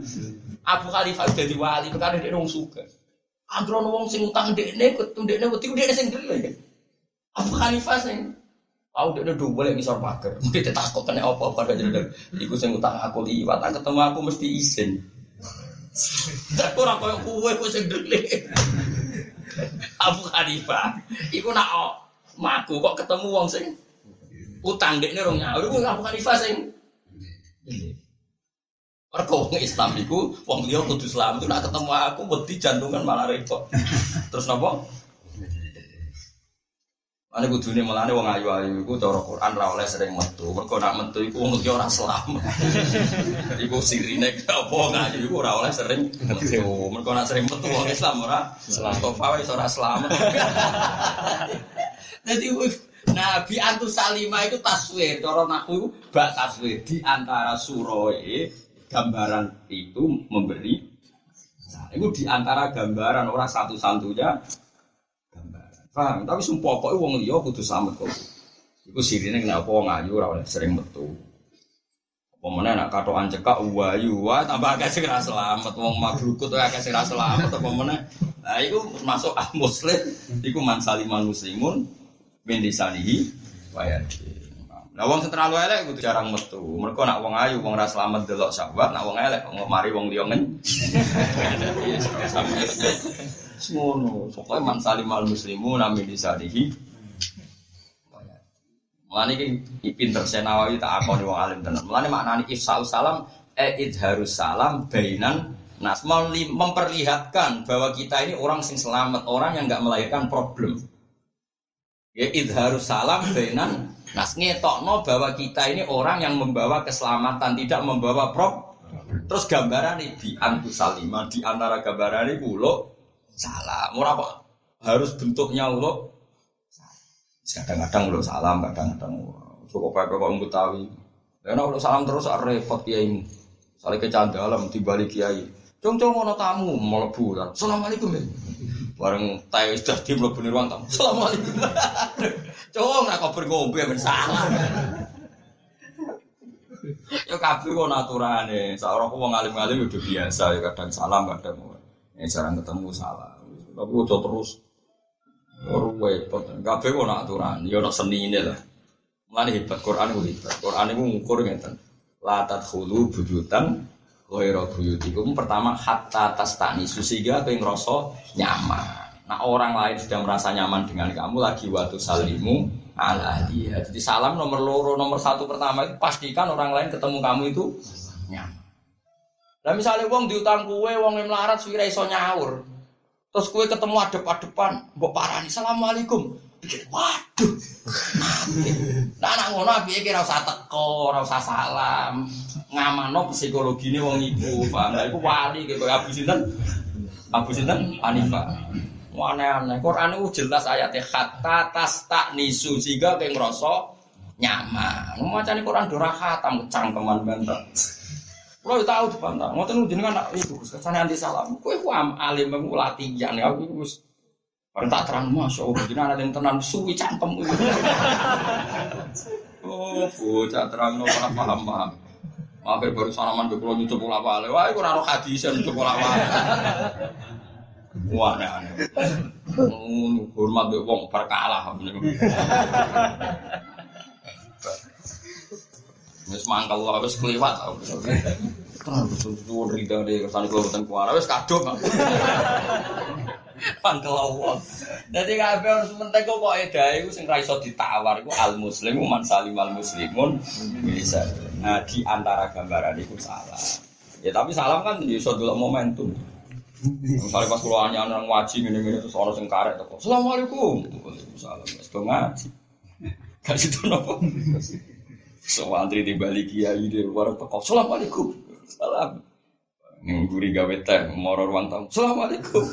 Abu Khalifah jadi wali perkara dia wong suka. Androno wong sing utang dekne kudu dekne wedi dekne sing dele. Abu Hanifah sing Aku udah dua boleh misal pagar, mungkin dia takut kena apa apa jadi Iku sing utang aku liwat, ketemu aku mesti izin. Tak kurang kau kue kue sing dele. Abu Hanifah, iku nak oh, maku kok ketemu wong sing utang dekne rong nyaur, iku Abu Hanifah sing. Mereka wong Islam itu, wong liya kudu Islam itu nak ketemu aku wedi jantungan malah repot. Terus napa? Ane kudune melane wong ayu-ayu iku cara Quran ra sering metu. Mergo nak metu iku wong liya ora selamat. iku sirine apa ayu iku ora oleh sering metu. Mergo nak sering metu wong Islam ora selamat. Wis ora selamat. Jadi Nabi Antus Salima itu taswir, cara naku itu bak taswir di antara suroe gambaran itu memberi nah, itu di antara gambaran orang satu-satunya gambaran. Paham tapi sumpah kok wong liya kudu selamat kok. Itu sirine kenapa wong ayu ora sering metu. Pemene nak katokan cekak wayu wae tambah akeh sing selamat wong maglukut akeh sing selamat apa meneh. Nah iku masuk ah muslim iku man saliman muslimun min disanihi wa Nah wong terlalu elek kudu jarang metu. Mereka nak wong ayu, wong ora selamat delok sahabat, nak wong elek wong mari wong liya ngen. Semono, pokoke man salimal muslimu nami disalihi. Mulane iki pinter Senawawi tak akoni wong alim tenan. Mulane maknane ifsal salam e idharus salam bainan nas memperlihatkan bahwa kita ini orang sing selamat, orang yang nggak melahirkan problem. Ya idharus salam bainan Nah, ngetokno bahwa kita ini orang yang membawa keselamatan, tidak membawa prop. Terus gambaran ini di antu salima, di antara gambaran ini ulo salam. Murah apa? Harus bentuknya ulo. Kadang-kadang ulo salam, kadang-kadang cukup pakai kok Betawi. Karena ulo salam terus repot kiai. Saling di balik kiai. Cong-cong mau tamu melebu. Assalamualaikum ya. Bareng tayo sudah di mlebu ruang tamu. Assalamualaikum. Cowok nggak kau berngombe men salah. Yo kabeh kok naturane. Saora wong alim-alim udah biasa ya kadang salam kadang ya jarang ketemu salah. Tapi ojo terus repot, kabeh kok aturan, ya ono senine lah. Mulane hebat Quran ku hebat. Quran iku ngukur ngeten. La tadkhulu buyutan Ghaira buyutikum pertama hatta tas tani sehingga kowe ngerasa nyaman. Nah orang lain sudah merasa nyaman dengan kamu lagi waktu salimu ala dia. Jadi salam nomor loro nomor satu pertama itu pastikan orang lain ketemu kamu itu nyaman. Nah misalnya wong diutang kue, wong yang melarat suwira iso nyaur. Terus kue ketemu adep-adepan, mbok parani, Assalamualaikum waduh. Nah anak ngono piye kira usah teko ora usah salam. Ngamano psikologine wong iku paham lha iku wali kaya Abu Sinten? Abu Sinten? Hanifa aneh-aneh. Quran itu jelas ayatnya kata tas tak nisu sehingga kayak ngerasa nyaman. Macam ini Quran dora khatam cangkeman banget. Kalau tahu tuh bantah, tahu jenengan itu, ke sana anti salam, kue kuam alim latihan. Ya, aku Bareng tak terang masya Allah, jadi ada yang tenang suwi cangkem. oh, bocah terang no paham paham. Akhir baru salaman ke pulau nyucup pola wale, wah aku raro hadisan nyucup pola wale. Wah, aneh. Hormat be wong berkalah. Wis mangkel wis kliwat. Suwun rida de kersane kula boten kuara, wis kadung. Mangkel Allah. Dadi kabeh harus mentek kok kok edahe iku sing ra ditawar iku al muslimu man salimal muslimun bisa. Nah, di antara gambaran itu salah. Ya tapi salam kan ya iso delok momentum. Misalnya pas kulo anyar nang ngaji ngene-ngene terus ana sing karek. Assalamualaikum. Waalaikumsalam. Wis ngaji. Gak situ nopo. So antri di balik kiai dia baru teko. Assalamualaikum. Salam. Ngguri gawe teh moro ruang tamu. Assalamualaikum.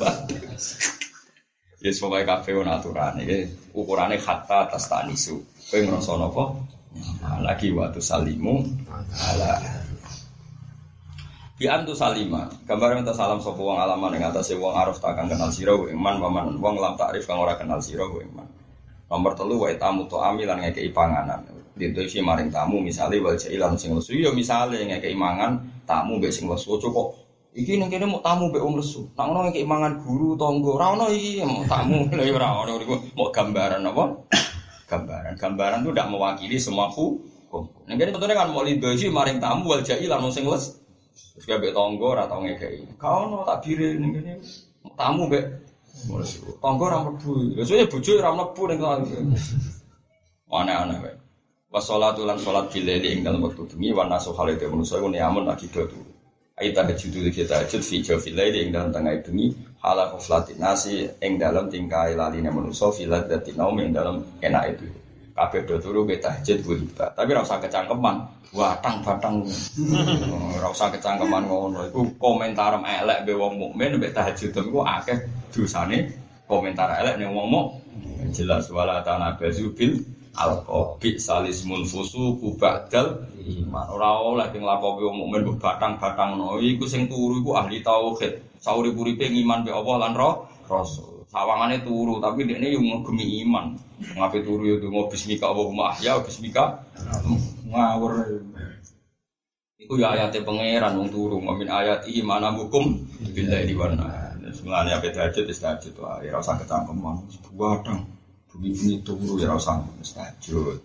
Ya sebagai kafe on aturan ya. Ukurannya hatta atas tanisu. Kowe ngrasa napa? Lagi waktu salimu ala Bi antu salima, gambar minta salam sapa wong alaman ing atase wong arif takkan kenal sira iman paman wong lam takrif kang ora kenal sira iman. Nomor telu wa tamu to amilan ngekeki panganan. Dinto isi maring tamu misalnya wal jailan sing lesu ya misale ngekeki mangan tamu mbek sing lesu kok iki ning kene mau tamu mbek wong lesu. Nang ono ngekeki mangan guru tangga ora ono iki mau tamu lha ora ono iku mau gambaran apa? Gambaran. Gambaran itu tidak mewakili semua hukum. Ning kene contohnya kan mau lido isi maring tamu wal jailan sing lesu. Terus kayak mbek tangga ora tau ngekeki. Kau ono tak bire ning kene tamu mbek tangga ora mlebu. Lha soalnya bojo ora mlebu ning kene. Aneh-aneh wae. Wa sholatu lan sholat bilaili ing dalem wektu bengi wa nasu halite manusa iku niamun lagi do turu. Aita tahajud iki tahajud fi jawfil laili ing dalem tengah bengi hala kuflati nasi ing dalem tingkai laline manusa fi ladzati naum ing dalem enak itu. Kabeh do turu ke tahajud ku ibadah. Tapi ora usah kecangkeman. Watang batang. Ora usah kecangkeman ngono. Iku komentar elek be wong mukmin mbek tahajud iku akeh dosane komentar elek ning wong mukmin. Jelas wala tanabazu bil alqabi salismul fusuku ba'dal iman. Ora oleh sing lakopi wong mukmin mbok batang-batang no iku sing turu iku ahli tauhid. Saurip-uripe ngiman be Allah lan roh rasul. Sawangane turu tapi dekne yo ngegemi iman. Ngape turu yo donga bismika Allahumma ahya bismika ngawur. Iku ya ayate pangeran wong turu min ayati mana hukum billahi wa Sebenarnya apa tahajud, tahajud, wah, ya rasa kecangkeman, batang bunyi-bunyi turu ya usah tahajud.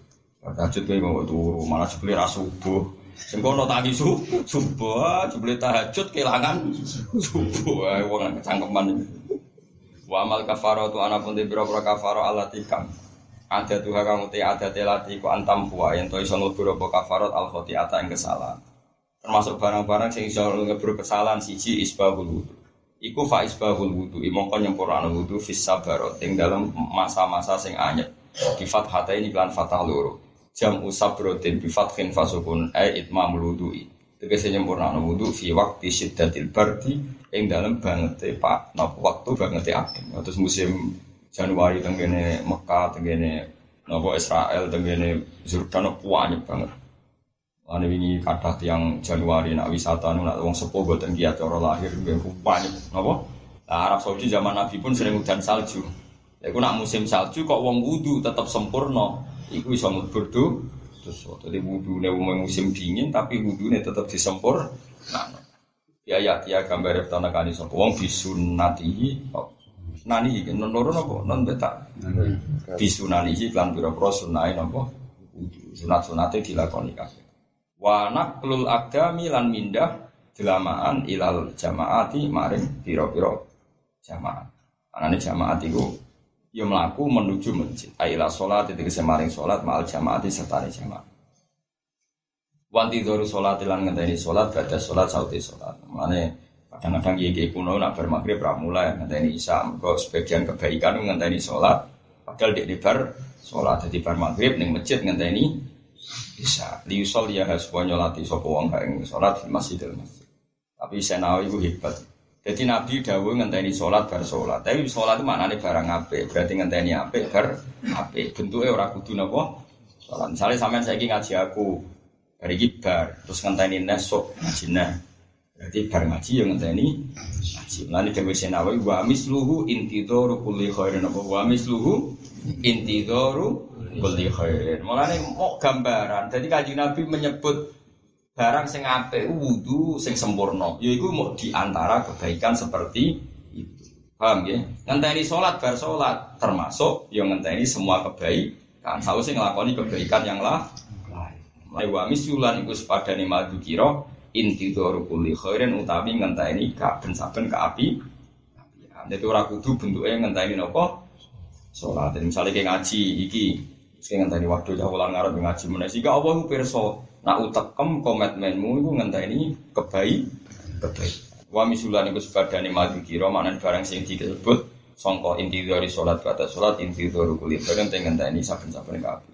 Tahajud kayak mau turu, malah jebule ra subuh. Sing kono tangi su, subuh, jebule tahajud kelangan subuh. Ae wong kecangkeman. Wa amal kafaratu ana pun di biro-biro kafaro alati kam. Ada tuh kamu te ada telati ku antam puwa yang to iso ngelbur apa kafarot al khotiata yang kesalahan. Termasuk barang-barang sing iso ngelbur kesalahan siji isbahul wudu. Iku fa isbahul wudu, mongko nyempurna wudu fis sabarot ing dalam masa-masa sing anyep. Di fathata ini kelan fathah loro. Jam usabrotin bi fathin fasukun ay itmamul wudu'i. Tegese nyempurna wudu fi waktu syiddatil bardi ing dalam banget pak napa waktu banget adem. Terus musim Januari tenggene Mekah tenggene napa Israel tenggene Jordan anyep banget. Ane wingi kathah tiang Januari nak wisata nu nak wong sepuh boten giat cara lahir nggih banyak napa? Nah, Arab Saudi zaman Nabi pun sering hujan salju. Iku nak musim salju kok wong wudu tetap sempurna. Iku iso mlebu terus jadi wudu wong musim dingin tapi wudune tetap disempur. Nah, ya ya ya gambar tanah kani sapa? Wong bisunati nani non loro napa? Non beta bisunanihi lan pira-pira sunahe napa? Sunat-sunate dilakoni kabeh wa naqlul agami lan mindah jelamaan ilal jamaati maring piro-piro jamaat. Anane jamaat iku ya mlaku menuju masjid. Aila salat itu maring salat ma'al jamaati serta jamaat. Wanti doru salat lan ngenteni salat baca salat sauti salat. Mane kadang-kadang kiai kuno nak bar maghrib ra mulai ngenteni isya mergo sebagian kebaikan ngenteni salat padahal di bar salat di bar maghrib ning masjid ngenteni bisa. Liusol ya harus nyolati sopo wong ing sholat di masjidil masjid. Tapi senawi itu hebat. Jadi Nabi Dawu ngenteni sholat bar sholat tapi sholat itu maknanya barang ape berarti ngenteni ape bar ape bentuknya orang kudu nopo sholat misalnya sampean saya ngaji aku dari gibar terus ngenteni nesok ngaji nah Jadi bar ngaji yang ngenteni ngaji. Lan dewe senawi wa misluhu intidharu kulli khairin apa? Wa misluhu intidharu kulli khairin. Mulane mau gambaran. Jadi kanjeng Nabi menyebut barang sing apik wudu sing sempurna. Yaiku mau di antara kebaikan seperti itu. Paham ya? Ngenteni salat bar salat termasuk yang ngenteni semua kebaikan. Sausé nglakoni kebaikan yang lah lain. Wa misulan iku sepadane madu kira inti doru kuli khairin utawi ngenteni kaben saben ke api. Jadi ora kudu bentuknya ngenteni sholat. Jadi misalnya kayak ngaji iki, kayak ngenteni waktu jauh ulang ngarep ngaji sih? Gak Allah perso. Nak utekem komitmenmu itu ngenteni kebaik kebaik. Wa misulan iku sepadane madu kira mana barang sing disebut songko inti dari sholat kata sholat inti doru kuli khairin ngenteni saben saben ke api.